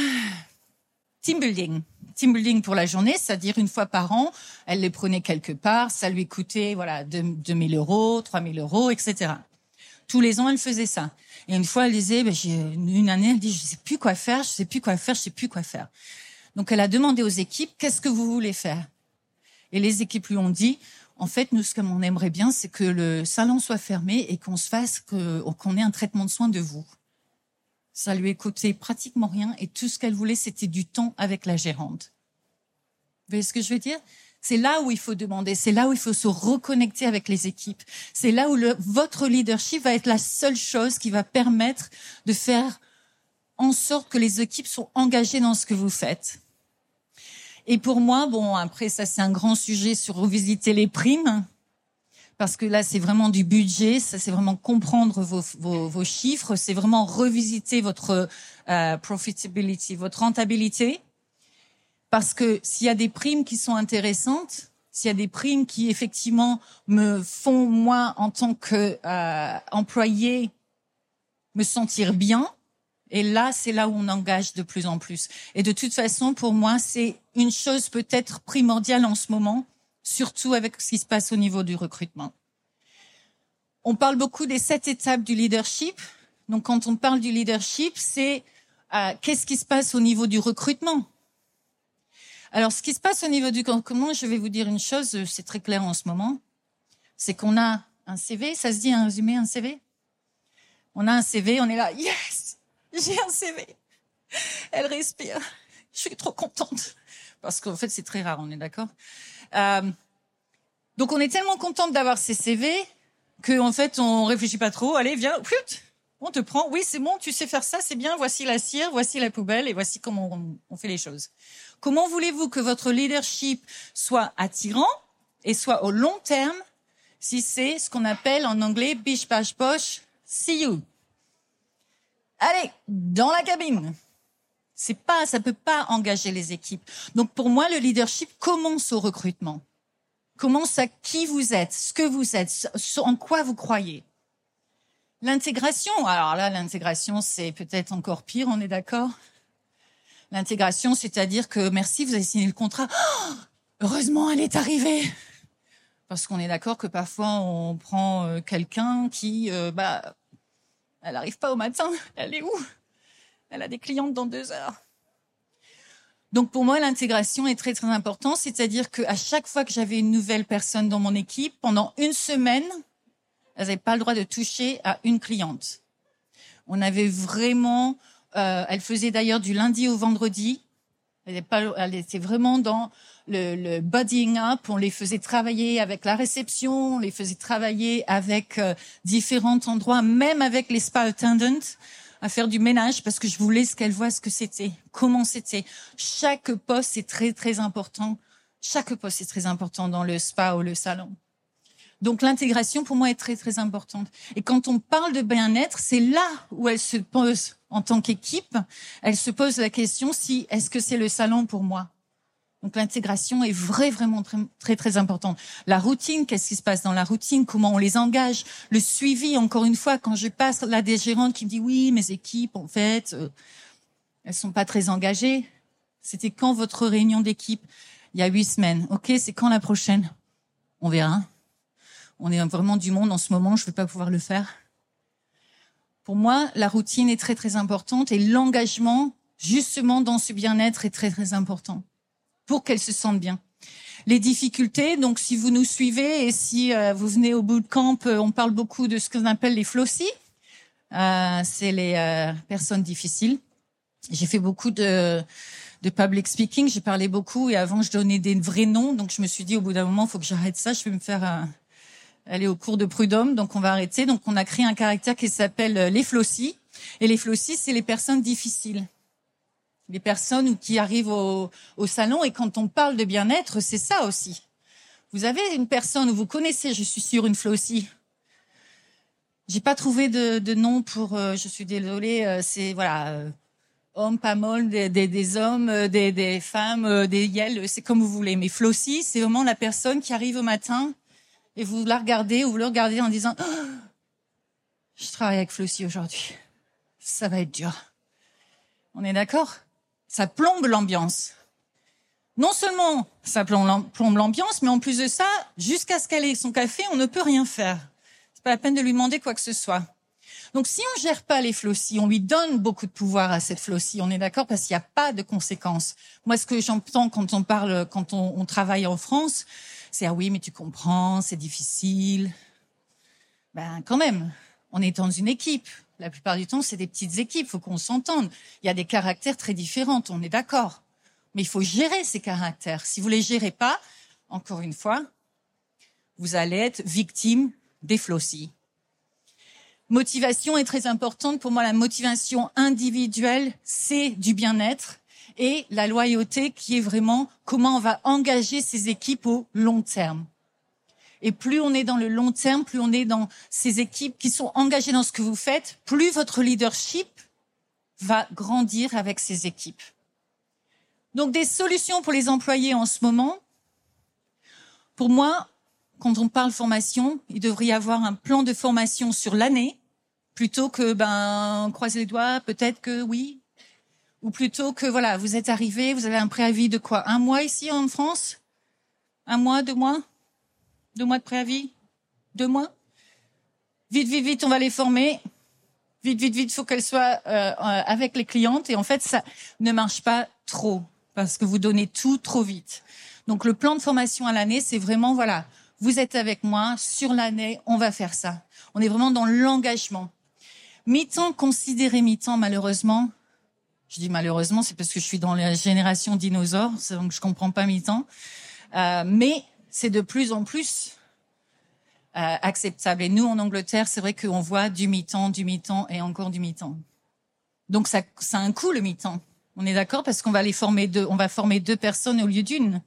team building team building pour la journée, c'est-à-dire une fois par an, elle les prenait quelque part, ça lui coûtait voilà 2000 euros, 3000 euros, etc. Tous les ans, elle faisait ça. Et une fois, elle disait, ben, une année, elle dit, je sais plus quoi faire, je sais plus quoi faire, je sais plus quoi faire. Donc, elle a demandé aux équipes, qu'est-ce que vous voulez faire? Et les équipes lui ont dit, en fait, nous, ce qu'on aimerait bien, c'est que le salon soit fermé et qu'on se fasse, qu'on ait un traitement de soins de vous. Ça lui coûté pratiquement rien et tout ce qu'elle voulait, c'était du temps avec la gérante. Vous voyez ce que je veux dire? C'est là où il faut demander, c'est là où il faut se reconnecter avec les équipes. C'est là où votre leadership va être la seule chose qui va permettre de faire en sorte que les équipes sont engagées dans ce que vous faites. Et pour moi, bon, après ça c'est un grand sujet sur revisiter les primes parce que là, c'est vraiment du budget, ça c'est vraiment comprendre vos, vos, vos chiffres, c'est vraiment revisiter votre euh, profitability, votre rentabilité. Parce que s'il y a des primes qui sont intéressantes, s'il y a des primes qui effectivement me font moi en tant que euh, employé me sentir bien, et là, c'est là où on engage de plus en plus. Et de toute façon, pour moi, c'est une chose peut-être primordiale en ce moment, surtout avec ce qui se passe au niveau du recrutement. On parle beaucoup des sept étapes du leadership. Donc, quand on parle du leadership, c'est euh, qu'est-ce qui se passe au niveau du recrutement? Alors, ce qui se passe au niveau du recrutement, je vais vous dire une chose, c'est très clair en ce moment, c'est qu'on a un CV, ça se dit un résumé, un CV On a un CV, on est là, yes, j'ai un CV. Elle respire. Je suis trop contente. Parce qu'en fait, c'est très rare, on est d'accord? Euh, donc on est tellement contente d'avoir ces CV que en fait on réfléchit pas trop. Allez, viens, on te prend. Oui, c'est bon, tu sais faire ça, c'est bien. Voici la cire, voici la poubelle et voici comment on, fait les choses. Comment voulez-vous que votre leadership soit attirant et soit au long terme si c'est ce qu'on appelle en anglais biche bash poche, see you? Allez, dans la cabine. C'est pas, ça peut pas engager les équipes. Donc pour moi, le leadership commence au recrutement. Commence à qui vous êtes, ce que vous êtes, en quoi vous croyez. L'intégration, alors là, l'intégration, c'est peut-être encore pire, on est d'accord? L'intégration, c'est-à-dire que merci, vous avez signé le contrat. Oh, heureusement, elle est arrivée. Parce qu'on est d'accord que parfois on prend euh, quelqu'un qui, euh, bah, elle n'arrive pas au matin. Elle est où? Elle a des clientes dans deux heures. Donc pour moi, l'intégration est très très importante, c'est-à-dire qu'à chaque fois que j'avais une nouvelle personne dans mon équipe, pendant une semaine, elle n'avait pas le droit de toucher à une cliente. On avait vraiment, euh, elle faisait d'ailleurs du lundi au vendredi. Elle était vraiment dans le, le bodying up. On les faisait travailler avec la réception, on les faisait travailler avec euh, différents endroits, même avec les spa attendants à faire du ménage parce que je voulais qu'elle voit ce que c'était, comment c'était. Chaque poste est très très important. Chaque poste est très important dans le spa ou le salon. Donc l'intégration pour moi est très très importante. Et quand on parle de bien-être, c'est là où elle se pose en tant qu'équipe, elle se pose la question si est-ce que c'est le salon pour moi? Donc l'intégration est vrai, vraiment très, très, importante. La routine, qu'est-ce qui se passe dans la routine? Comment on les engage? Le suivi, encore une fois, quand je passe là des qui me disent oui, mes équipes, en fait, euh, elles sont pas très engagées. C'était quand votre réunion d'équipe? Il y a huit semaines. Ok, c'est quand la prochaine? On verra. On est vraiment du monde en ce moment, je ne vais pas pouvoir le faire. Pour moi, la routine est très très importante et l'engagement, justement, dans ce bien-être est très très important pour qu'elles se sentent bien. Les difficultés, donc si vous nous suivez et si euh, vous venez au bootcamp, euh, on parle beaucoup de ce qu'on appelle les flossies. Euh, c'est les euh, personnes difficiles. J'ai fait beaucoup de, de public speaking, j'ai parlé beaucoup et avant je donnais des vrais noms, donc je me suis dit au bout d'un moment, il faut que j'arrête ça, je vais me faire aller au cours de prud'homme, donc on va arrêter. Donc on a créé un caractère qui s'appelle les flossies. Et les flossies, c'est les personnes difficiles les personnes qui arrivent au, salon et quand on parle de bien-être, c'est ça aussi. Vous avez une personne vous connaissez, je suis sûre, une flossie. J'ai pas trouvé de, nom pour, euh, je suis désolée, euh, c'est voilà, euh, hommes, pas molle, des, hommes, des, femmes, des yels, c'est comme vous voulez. Mais flossie, c'est vraiment la personne qui arrive au matin et vous la regardez ou vous le regardez en disant, oh, [GASPS] je travaille avec flossie aujourd'hui, ça va être dur. On est d'accord? Ça plombe l'ambiance. Non seulement ça plombe l'ambiance, mais en plus de ça, jusqu'à ce qu'elle ait son café, on ne peut rien faire. C'est pas la peine de lui demander quoi que ce soit. Donc si on gère pas les flossies, on lui donne beaucoup de pouvoir à cette flossie, on est d'accord parce qu'il n'y a pas de conséquences. Moi, ce que j'entends quand on parle, quand on, on travaille en France, c'est ah oui, mais tu comprends, c'est difficile. Ben quand même, on est dans une équipe. La plupart du temps, c'est des petites équipes, faut qu'on s'entende. Il y a des caractères très différents, on est d'accord. Mais il faut gérer ces caractères. Si vous les gérez pas, encore une fois, vous allez être victime des flossies. Motivation est très importante. Pour moi, la motivation individuelle, c'est du bien-être et la loyauté qui est vraiment comment on va engager ces équipes au long terme. Et plus on est dans le long terme, plus on est dans ces équipes qui sont engagées dans ce que vous faites, plus votre leadership va grandir avec ces équipes. Donc des solutions pour les employés en ce moment. Pour moi, quand on parle formation, il devrait y avoir un plan de formation sur l'année, plutôt que ben croiser les doigts, peut-être que oui, ou plutôt que voilà, vous êtes arrivé, vous avez un préavis de quoi, un mois ici en France, un mois, deux mois, deux mois de préavis? Deux mois? Vite, vite, vite, on va les former. Vite, vite, vite, faut qu'elles soient euh, euh, avec les clientes. Et en fait, ça ne marche pas trop parce que vous donnez tout trop vite. Donc, le plan de formation à l'année, c'est vraiment, voilà, vous êtes avec moi sur l'année, on va faire ça. On est vraiment dans l'engagement. Mi-temps, considéré mi-temps, malheureusement. Je dis malheureusement, c'est parce que je suis dans la génération dinosaure, donc je comprends pas mi-temps. Euh, mais c'est de plus en plus euh, acceptable. Et nous, en Angleterre, c'est vrai qu'on voit du mi-temps, du mi-temps et encore du mi-temps. Donc ça, ça a un coût le mi-temps. On est d'accord parce qu'on va les former deux, on va former deux personnes au lieu d'une.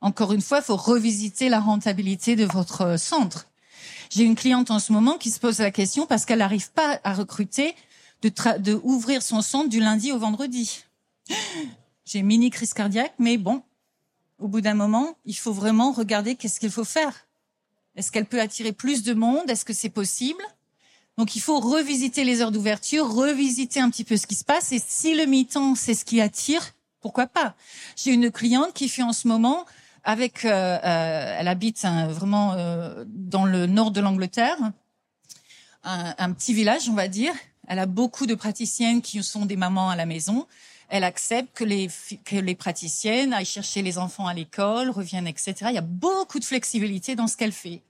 Encore une fois, il faut revisiter la rentabilité de votre centre. J'ai une cliente en ce moment qui se pose la question parce qu'elle n'arrive pas à recruter de, de ouvrir son centre du lundi au vendredi. J'ai mini crise cardiaque, mais bon, au bout d'un moment, il faut vraiment regarder qu'est-ce qu'il faut faire. Est-ce qu'elle peut attirer plus de monde? Est-ce que c'est possible? Donc il faut revisiter les heures d'ouverture, revisiter un petit peu ce qui se passe. Et si le mi-temps, c'est ce qui attire, pourquoi pas? J'ai une cliente qui fait en ce moment avec, euh, euh, elle habite hein, vraiment euh, dans le nord de l'Angleterre, un, un, petit village, on va dire. Elle a beaucoup de praticiennes qui sont des mamans à la maison elle accepte que les, praticiennes aillent chercher les enfants à l'école, reviennent, etc. Il y a beaucoup de flexibilité dans ce qu'elle fait.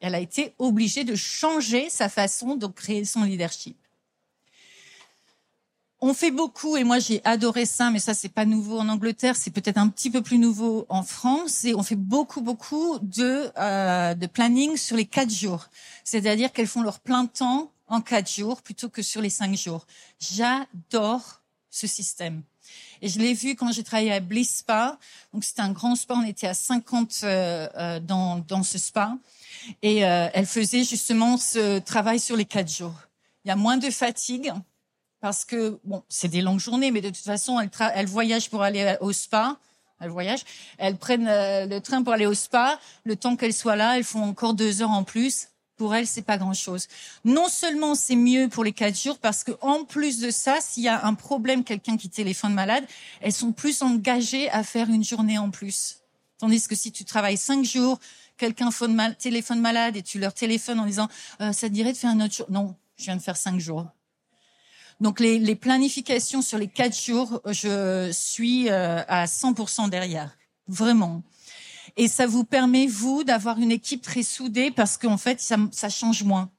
Elle a été obligée de changer sa façon de créer son leadership. On fait beaucoup, et moi j'ai adoré ça, mais ça c'est pas nouveau en Angleterre, c'est peut-être un petit peu plus nouveau en France. Et on fait beaucoup, beaucoup de, euh, de planning sur les quatre jours. C'est-à-dire qu'elles font leur plein temps en quatre jours plutôt que sur les cinq jours. J'adore ce système. Et je l'ai vu quand j'ai travaillé à Bliss Spa. Donc c'était un grand spa, on était à 50 euh, euh, dans, dans ce spa. Et euh, elle faisait justement ce travail sur les quatre jours. Il y a moins de fatigue parce que, bon, c'est des longues journées, mais de toute façon, elle, elle voyage pour aller au spa. elles voyagent, elles prennent euh, le train pour aller au spa. Le temps qu'elles soient là, elles font encore deux heures en plus. Pour elles, c'est pas grand-chose. Non seulement c'est mieux pour les quatre jours, parce que en plus de ça, s'il y a un problème, quelqu'un qui téléphone malade, elles sont plus engagées à faire une journée en plus. Tandis que si tu travailles cinq jours, quelqu'un téléphone malade et tu leur téléphones en disant euh, ça te dirait de faire un autre jour? Non, je viens de faire cinq jours. Donc les, les planifications sur les quatre jours, je suis euh, à 100% derrière, vraiment. Et ça vous permet, vous, d'avoir une équipe très soudée parce qu'en fait, ça, ça change moins.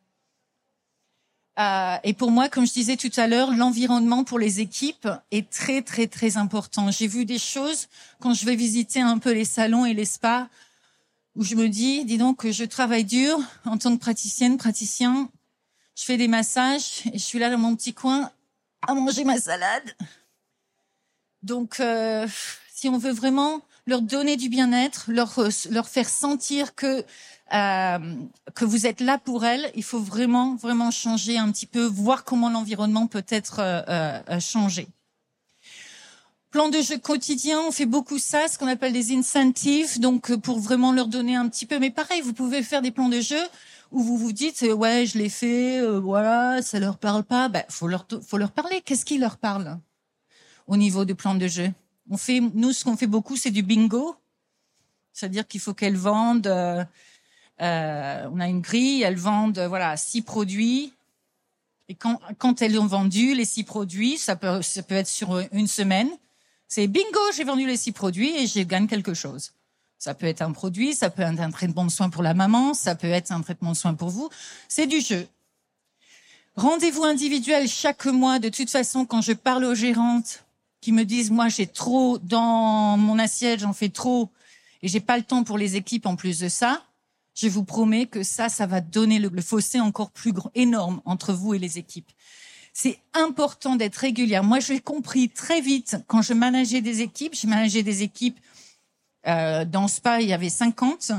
Euh, et pour moi, comme je disais tout à l'heure, l'environnement pour les équipes est très, très, très important. J'ai vu des choses quand je vais visiter un peu les salons et les spas où je me dis, dis donc, je travaille dur en tant que praticienne, praticien, je fais des massages et je suis là dans mon petit coin à manger ma salade. Donc, euh, si on veut vraiment leur donner du bien-être, leur leur faire sentir que euh, que vous êtes là pour elles, il faut vraiment vraiment changer un petit peu, voir comment l'environnement peut être euh, euh changé. Plan de jeu quotidien, on fait beaucoup ça, ce qu'on appelle des incentives, donc euh, pour vraiment leur donner un petit peu. Mais pareil, vous pouvez faire des plans de jeu où vous vous dites euh, ouais je l'ai fait euh, voilà ça leur parle pas ben faut leur faut leur parler qu'est-ce qui leur parle au niveau du plan de jeu? On fait nous ce qu'on fait beaucoup c'est du bingo c'est-à-dire qu'il faut qu'elles vendent euh, euh, on a une grille elles vendent voilà six produits et quand quand elles ont vendu les six produits ça peut ça peut être sur une semaine c'est bingo j'ai vendu les six produits et je gagne quelque chose ça peut être un produit, ça peut être un traitement de soins pour la maman, ça peut être un traitement de soins pour vous. C'est du jeu. Rendez-vous individuel chaque mois. De toute façon, quand je parle aux gérantes qui me disent, moi, j'ai trop dans mon assiette, j'en fais trop et j'ai pas le temps pour les équipes en plus de ça, je vous promets que ça, ça va donner le, fossé encore plus grand, énorme entre vous et les équipes. C'est important d'être régulière. Moi, j'ai compris très vite quand je manageais des équipes, je manageais des équipes euh, dans Spa, il y avait 50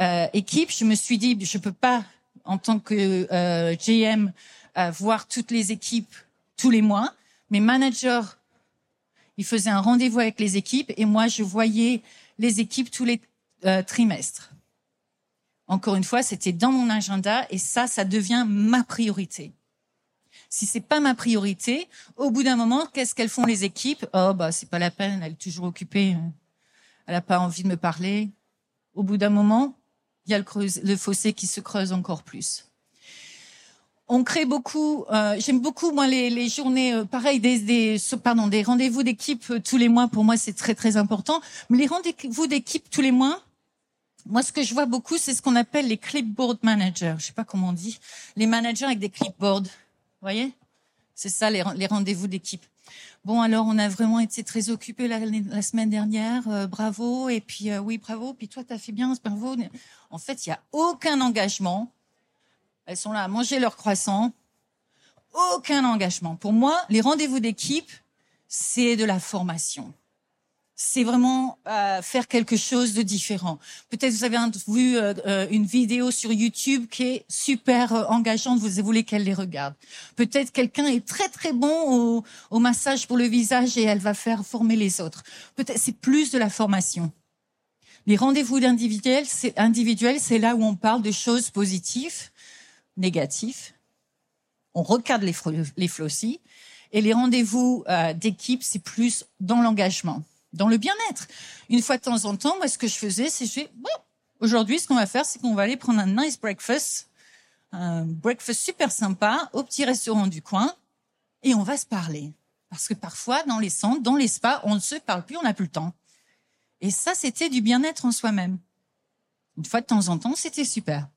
euh, équipes. Je me suis dit, je peux pas, en tant que euh, GM, euh, voir toutes les équipes tous les mois. Mes managers, ils faisaient un rendez-vous avec les équipes et moi, je voyais les équipes tous les euh, trimestres. Encore une fois, c'était dans mon agenda et ça, ça devient ma priorité. Si c'est pas ma priorité, au bout d'un moment, qu'est-ce qu'elles font les équipes? Oh bah c'est pas la peine, elle est toujours occupée elle n'a pas envie de me parler. Au bout d'un moment, il y a le, fossé qui se creuse encore plus. On crée beaucoup. Euh, J'aime beaucoup moi les, les journées, euh, pareil, des, des pardon, des rendez-vous d'équipe euh, tous les mois. Pour moi, c'est très très important. Mais les rendez-vous d'équipe tous les mois, moi, ce que je vois beaucoup, c'est ce qu'on appelle les clipboard managers. Je sais pas comment on dit. Les managers avec des clipboards. Vous voyez? C'est ça les, les rendez-vous d'équipe. Bon, alors on a vraiment été très occupés la, la semaine dernière. Euh, bravo. Et puis euh, oui, bravo. Puis toi, tu as fait bien, bravo. En fait, il y a aucun engagement. Elles sont là à manger leur croissant. Aucun engagement. Pour moi, les rendez-vous d'équipe, c'est de la formation c'est vraiment euh, faire quelque chose de différent. Peut-être vous avez vu euh, euh, une vidéo sur YouTube qui est super engageante, vous voulez qu'elle les regarde. Peut-être quelqu'un est très très bon au, au, massage pour le visage et elle va faire former les autres. Peut-être c'est plus de la formation. Les rendez-vous individuels, c'est c'est là où on parle de choses positives, négatives. On recadre les, les flossis. Et les rendez-vous d'équipe, c'est plus dans l'engagement dans le bien-être. Une fois de temps en temps, moi, ce que je faisais, c'est je bon, aujourd'hui, ce qu'on va faire, c'est qu'on va aller prendre un nice breakfast, un breakfast super sympa au petit restaurant du coin, et on va se parler. Parce que parfois, dans les centres, dans les spas, on ne se parle plus, on n'a plus le temps. Et ça, c'était du bien-être en soi-même. Une fois de temps en temps, c'était super.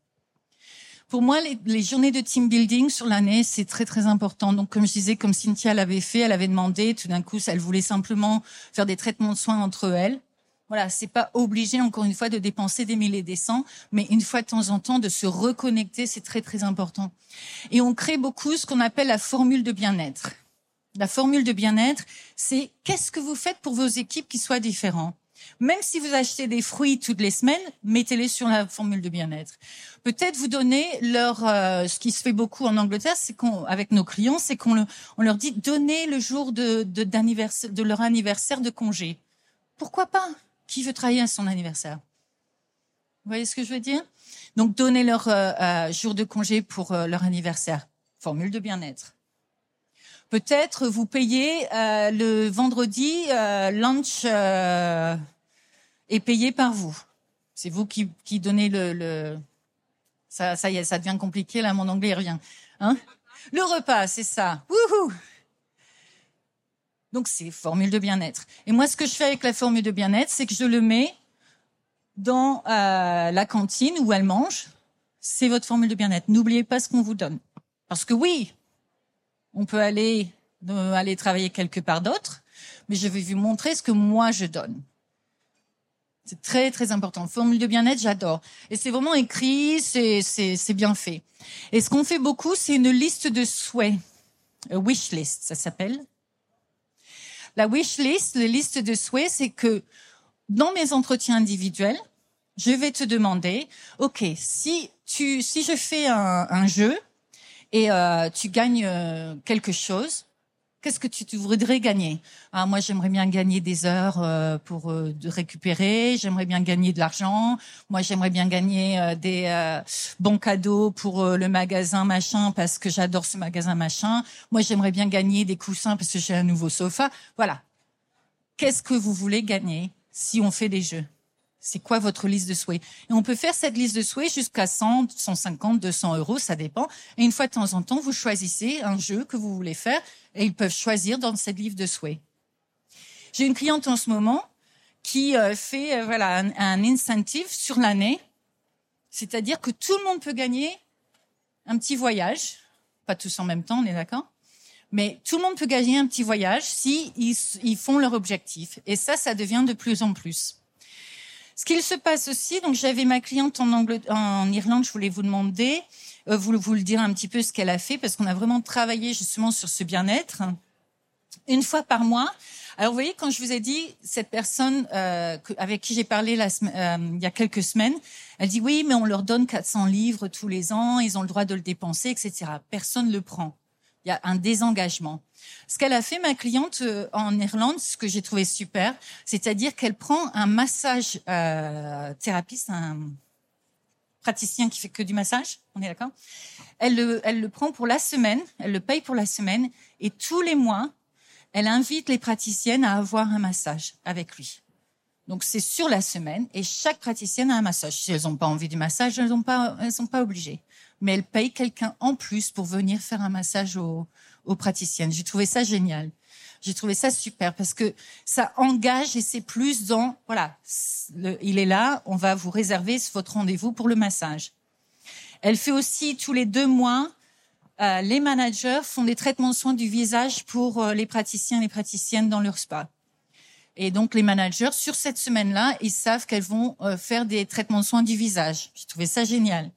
Pour moi, les, les, journées de team building sur l'année, c'est très très important. Donc, comme je disais, comme Cynthia l'avait fait, elle avait demandé, tout d'un coup, elle voulait simplement faire des traitements de soins entre elles. Voilà, c'est pas obligé encore une fois de dépenser des milliers des cents, mais une fois de temps en temps de se reconnecter, c'est très très important. Et on crée beaucoup ce qu'on appelle la formule de bien-être. La formule de bien-être, c'est qu'est-ce que vous faites pour vos équipes qui soient différents même si vous achetez des fruits toutes les semaines, mettez-les sur la formule de bien-être. Peut-être vous donnez leur, euh, ce qui se fait beaucoup en Angleterre, c'est qu'on, avec nos clients, c'est qu'on on leur dit donnez le jour de, de, de leur anniversaire de congé. pourquoi pas? Qui veut travailler à son anniversaire? Vous voyez ce que je veux dire? Donc, donner leur euh, euh, jour de congé pour euh, leur anniversaire. Formule de bien-être. Peut-être vous payez le vendredi lunch est payé par vous. C'est vous qui, qui donnez le, le... Ça, ça y est, ça devient compliqué là. Mon anglais revient. Hein? Le repas, c'est ça. Wouhou donc c'est formule de bien-être. Et moi, ce que je fais avec la formule de bien-être, c'est que je le mets dans euh, la cantine où elle mange. C'est votre formule de bien-être. N'oubliez pas ce qu'on vous donne. Parce que oui, on peut aller euh, aller travailler quelque part d'autre, mais je vais vous montrer ce que moi je donne. C'est très très important. Formule de bien-être, j'adore. Et c'est vraiment écrit, c'est c'est bien fait. Et ce qu'on fait beaucoup, c'est une liste de souhaits, wish list, ça s'appelle. La wish list, la liste de souhaits, c'est que dans mes entretiens individuels, je vais te demander, ok, si tu, si je fais un, jeu et euh, tu gagnes euh, quelque chose, Qu'est-ce que tu, voudrais gagner? Ah, Moi, j'aimerais bien gagner des heures euh, pour euh, de récupérer. J'aimerais bien gagner de l'argent. Moi, j'aimerais bien gagner euh, des bons cadeaux pour le magasin machin parce que j'adore ce magasin machin. Moi, j'aimerais bien gagner des coussins parce que j'ai un nouveau sofa. Voilà. Qu'est-ce que vous voulez gagner si on fait des jeux? C'est quoi votre liste de souhaits? Et on peut faire cette liste de souhaits jusqu'à 100, 150, 200 euros, ça dépend. Et une fois de temps en temps, vous choisissez un jeu que vous voulez faire et ils peuvent choisir dans cette liste de souhaits. J'ai une cliente en ce moment qui euh, fait euh, voilà un, incentive sur l'année, c'est-à-dire que tout le monde peut gagner un petit voyage, pas tous en même temps, on est d'accord? Mais tout le monde peut gagner un petit voyage si ils font leur objectif. Et ça, ça devient de plus en plus. Ce qu'il se passe aussi, donc j'avais ma cliente en, en Irlande, je voulais vous demander, euh, vous, vous le dire un petit peu ce qu'elle a fait, parce qu'on a vraiment travaillé justement sur ce bien-être. Une fois par mois, alors vous voyez, quand je vous ai dit cette personne euh, avec qui j'ai parlé la, euh, il y a quelques semaines, elle dit oui, mais on leur donne 400 livres tous les ans, ils ont le droit de le dépenser, etc. Personne ne le prend. Il y a un désengagement. Ce qu'elle a fait, ma cliente euh, en Irlande, ce que j'ai trouvé super, c'est-à-dire qu'elle prend un massage euh, thérapeute, un praticien qui fait que du massage, on est d'accord elle le, prend pour la semaine, elle le paye pour la semaine, et tous les mois, elle invite les praticiennes à avoir un massage avec lui. Donc c'est sur la semaine, et chaque praticienne a un massage. Si elles n'ont pas envie du massage, elles ne sont pas obligées. Mais elle paye quelqu'un en plus pour venir faire un massage au, aux praticiennes. J'ai trouvé ça génial. J'ai trouvé ça super parce que ça engage et c'est plus dans, voilà, il est là, on va vous réserver votre rendez-vous pour le massage. Elle fait aussi tous les deux mois, euh, les managers font des traitements de soins du visage pour euh, les praticiens et les praticiennes dans leur spa. Et donc les managers, sur cette semaine-là, ils savent qu'elles vont euh, faire des traitements de soins du visage. J'ai trouvé ça génial.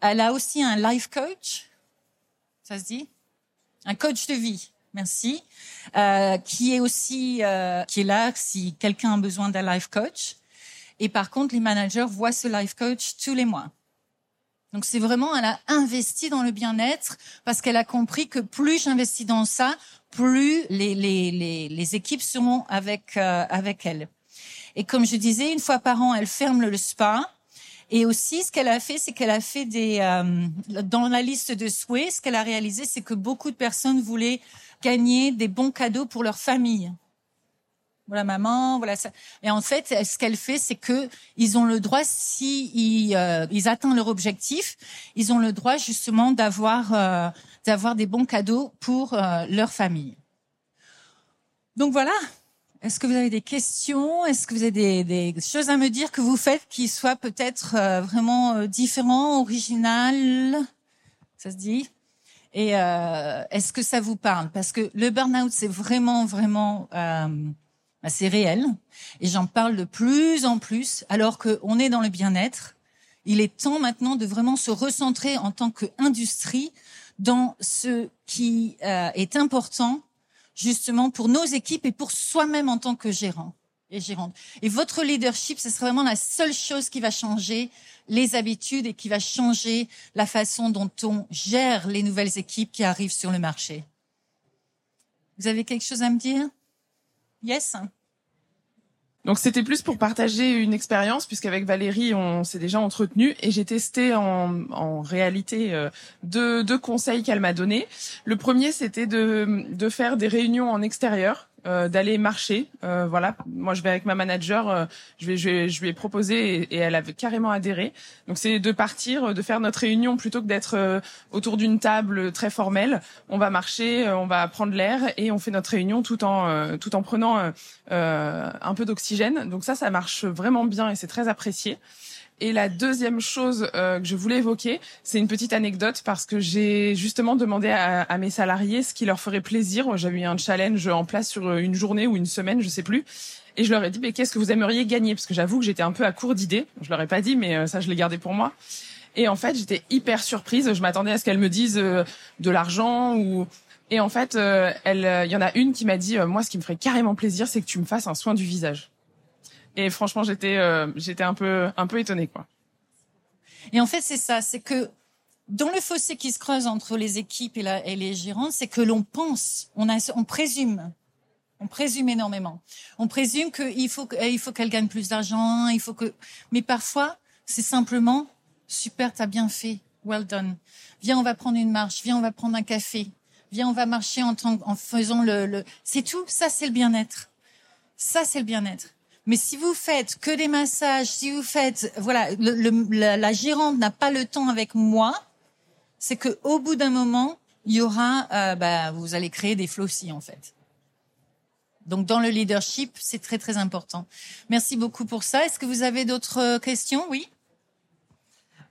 Elle a aussi un life coach. Ça se dit? Un coach de vie. Merci, euh, qui est aussi euh, qui est là si quelqu'un a besoin d'un life coach. Et par contre, les managers voient ce life coach tous les mois. Donc c'est vraiment, elle a investi dans le bien-être parce qu'elle a compris que plus j'investis dans ça, plus les, les, les, les équipes seront avec, euh, avec elle. Et comme je disais, une fois par an, elle ferme le spa et aussi, ce qu'elle a fait, c'est qu'elle a fait des euh, dans la liste de souhaits, ce qu'elle a réalisé, c'est que beaucoup de personnes voulaient gagner des bons cadeaux pour leur famille. Voilà maman, voilà ça. Et en fait, ce qu'elle fait, c'est que ils ont le droit, si ils, euh, ils atteignent leur objectif, ils ont le droit justement d'avoir euh, d'avoir des bons cadeaux pour leur famille. Donc voilà, est-ce que vous avez des questions? Est-ce que vous avez des, choses à me dire que vous faites qui soient peut-être euh, vraiment euh, différents, originales? Ça se dit? Et euh, est-ce que ça vous parle? Parce que le burn-out, c'est vraiment, vraiment, euh, c'est réel. Et j'en parle de plus en plus, alors qu'on est dans le bien-être. Il est temps maintenant de vraiment se recentrer en tant qu'industrie dans ce qui est important justement pour nos équipes et pour soi-même en tant que gérant et gérante. Et votre leadership, ce sera vraiment la seule chose qui va changer les habitudes et qui va changer la façon dont on gère les nouvelles équipes qui arrivent sur le marché. Vous avez quelque chose à me dire? Yes? Donc c'était plus pour partager une expérience puisqu'avec Valérie on s'est déjà entretenu et j'ai testé en, réalité euh, deux, conseils qu'elle m'a donnés. Le premier c'était de faire des réunions en extérieur euh, d'aller marcher. Euh, voilà, moi je vais avec ma manager, euh, je, vais, je, vais, je lui ai proposé et, elle avait carrément adhéré. Donc c'est de partir, de faire notre réunion plutôt que d'être autour d'une table très formelle. On va marcher, on va prendre l'air et on fait notre réunion tout en tout en prenant un peu d'oxygène. Donc ça, ça marche vraiment bien et c'est très apprécié. Et la deuxième chose euh, que je voulais évoquer, c'est une petite anecdote parce que j'ai justement demandé à, à, mes salariés ce qui leur ferait plaisir. J'avais eu un challenge en place sur une journée ou une semaine, je sais plus. Et je leur ai dit, mais qu'est-ce que vous aimeriez gagner? Parce que j'avoue que j'étais un peu à court d'idées. Je leur ai pas dit, mais euh, ça, je l'ai gardé pour moi. Et en fait, j'étais hyper surprise. Je m'attendais à ce qu'elles me disent euh, de l'argent ou... Et en fait, il y en a une qui m'a dit, moi, ce qui me ferait carrément plaisir, c'est que tu me fasses un soin du visage. Et franchement, j'étais euh, j'étais un peu un peu étonnée quoi. Et en fait, c'est ça, c'est que dans le fossé qui se creuse entre les équipes et, les gérants, c'est que l'on pense, on, a, on présume, on présume énormément. On présume qu'il faut il faut qu'elle gagne plus d'argent, il faut que, mais parfois c'est simplement super, t'as bien fait, well done. Viens, on va prendre une marche, viens, on va prendre un café, viens, on va marcher en, faisant le... c'est tout. Ça, c'est le bien-être. Ça, c'est le bien-être. Mais si vous faites que des massages, si vous faites, voilà, le, la, la, gérante n'a pas le temps avec moi, c'est que au bout d'un moment, il y aura, euh, bah, vous allez créer des flossis en fait. Donc dans le leadership, c'est très très important. Merci beaucoup pour ça. Est-ce que vous avez d'autres questions? Oui.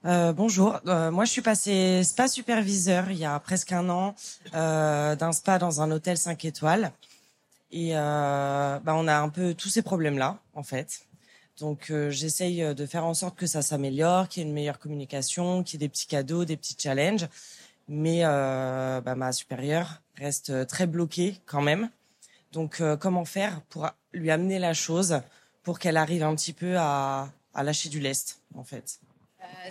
Euh, bonjour, euh, moi je suis passé spa superviseur il y a presque un an euh, d'un spa dans un hôtel 5 étoiles. Et euh, bah, on a un peu tous ces problèmes-là, en fait. Donc euh, j'essaye de faire en sorte que ça s'améliore, qu'il y ait une meilleure communication, qu'il y ait des petits cadeaux, des petits challenges. Mais euh, bah, ma supérieure reste très bloquée quand même. Donc euh, comment faire pour lui amener la chose pour qu'elle arrive un petit peu à, à lâcher du lest, en fait? euh,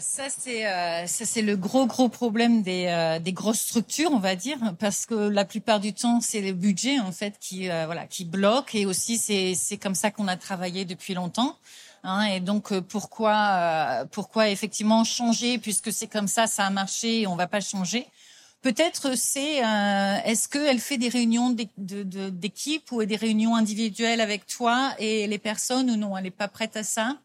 ça c'est euh, ça c'est le gros gros problème des euh, des grosses structures on va dire parce que la plupart du temps c'est le budget en fait qui voilà qui bloque et aussi c'est c'est comme ça qu'on a travaillé depuis longtemps hein, et donc pourquoi pourquoi effectivement changer? Puisque c'est comme ça ça a marché et on va pas changer. Peut-être c'est est-ce qu'elle fait des réunions d'équipe ou des réunions individuelles avec toi et les personnes ou non? Elle n'est pas prête à ça?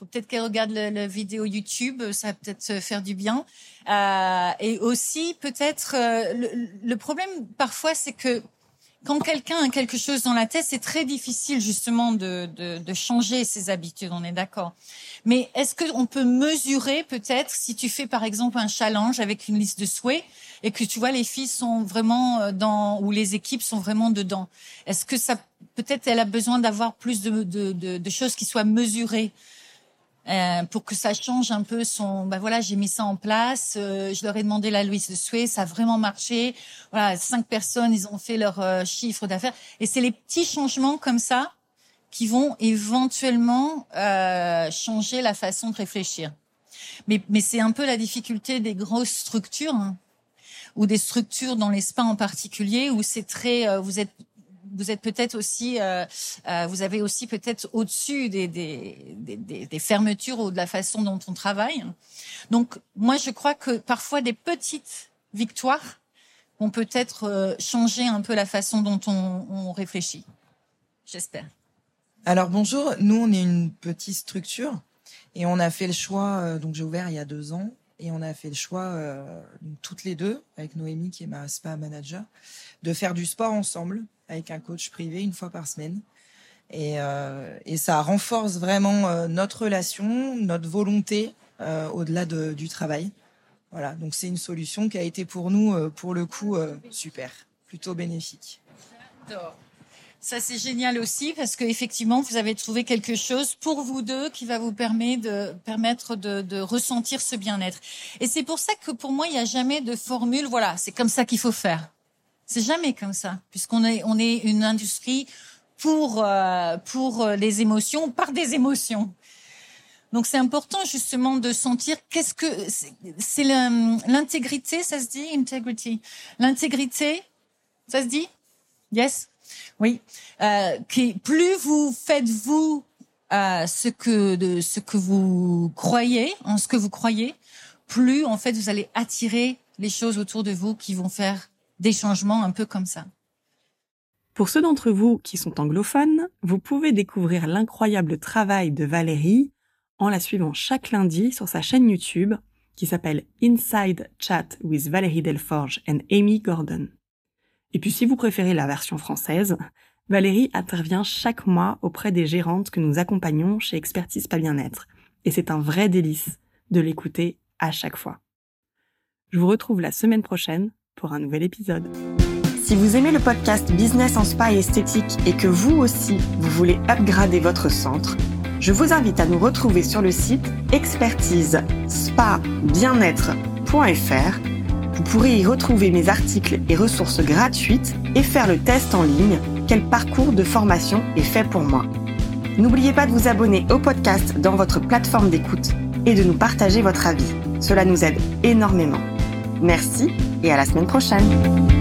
Faut peut-être qu'elle regarde le, vidéo YouTube, ça va peut-être faire du bien. Euh, et aussi, peut-être, euh, le, problème parfois, c'est que quand quelqu'un a quelque chose dans la tête, c'est très difficile justement de, de, de, changer ses habitudes, on est d'accord. Mais est-ce qu'on peut mesurer peut-être si tu fais par exemple un challenge avec une liste de souhaits et que tu vois les filles sont vraiment euh, dans ou les équipes sont vraiment dedans? Est-ce que ça peut-être elle a besoin d'avoir plus de, de, de choses qui soient mesurées? Euh, pour que ça change un peu son. Ben voilà, j'ai mis ça en place. Euh, je leur ai demandé la Louise de Souhait, ça a vraiment marché. Voilà, cinq personnes, ils ont fait leur euh, chiffre d'affaires. Et c'est les petits changements comme ça qui vont éventuellement changer la façon de réfléchir. Mais, mais c'est un peu la difficulté des grosses structures. Hein, ou des structures dans les en particulier où c'est très vous êtes vous êtes peut-être aussi, euh, euh, vous avez aussi peut-être au-dessus des, fermetures ou de la façon dont on travaille. Donc, moi, je crois que parfois des petites victoires vont peut-être euh, changer un peu la façon dont on, réfléchit. J'espère. Alors bonjour, nous on est une petite structure et on a fait le choix, donc j'ai ouvert il y a deux ans, et on a fait le choix, euh, toutes les deux, avec Noémie qui est ma spa manager, de faire du sport ensemble avec un coach privé une fois par semaine. Et, euh, et ça renforce vraiment euh, notre relation, notre volonté euh, au-delà de, du travail. Voilà, donc c'est une solution qui a été pour nous, pour le coup, super, plutôt bénéfique. Ça c'est génial aussi parce que effectivement vous avez trouvé quelque chose pour vous deux qui va vous permettre de, de ressentir ce bien-être. Et c'est pour ça que pour moi il n'y a jamais de formule. Voilà, c'est comme ça qu'il faut faire. C'est jamais comme ça, puisqu'on est on est une industrie pour euh, pour euh, les émotions, par des émotions. Donc c'est important justement de sentir qu'est-ce que c'est l'intégrité, ça se dit integrity? L'intégrité, ça se dit? Yes? Oui, euh, qui plus vous faites vous euh, ce que de ce que vous croyez en ce que vous croyez, plus en fait vous allez attirer les choses autour de vous qui vont faire des changements un peu comme ça. Pour ceux d'entre vous qui sont anglophones, vous pouvez découvrir l'incroyable travail de Valérie en la suivant chaque lundi sur sa chaîne YouTube qui s'appelle Inside Chat with Valérie Delforge and Amy Gordon. Et puis si vous préférez la version française, Valérie intervient chaque mois auprès des gérantes que nous accompagnons chez Expertise Pas Bien-être. Et c'est un vrai délice de l'écouter à chaque fois. Je vous retrouve la semaine prochaine un nouvel épisode. Si vous aimez le podcast Business en Spa et Esthétique et que vous aussi, vous voulez upgrader votre centre, je vous invite à nous retrouver sur le site expertise spa bien-être.fr. Vous pourrez y retrouver mes articles et ressources gratuites et faire le test en ligne quel parcours de formation est fait pour moi. N'oubliez pas de vous abonner au podcast dans votre plateforme d'écoute et de nous partager votre avis. Cela nous aide énormément. Merci et à la semaine prochaine.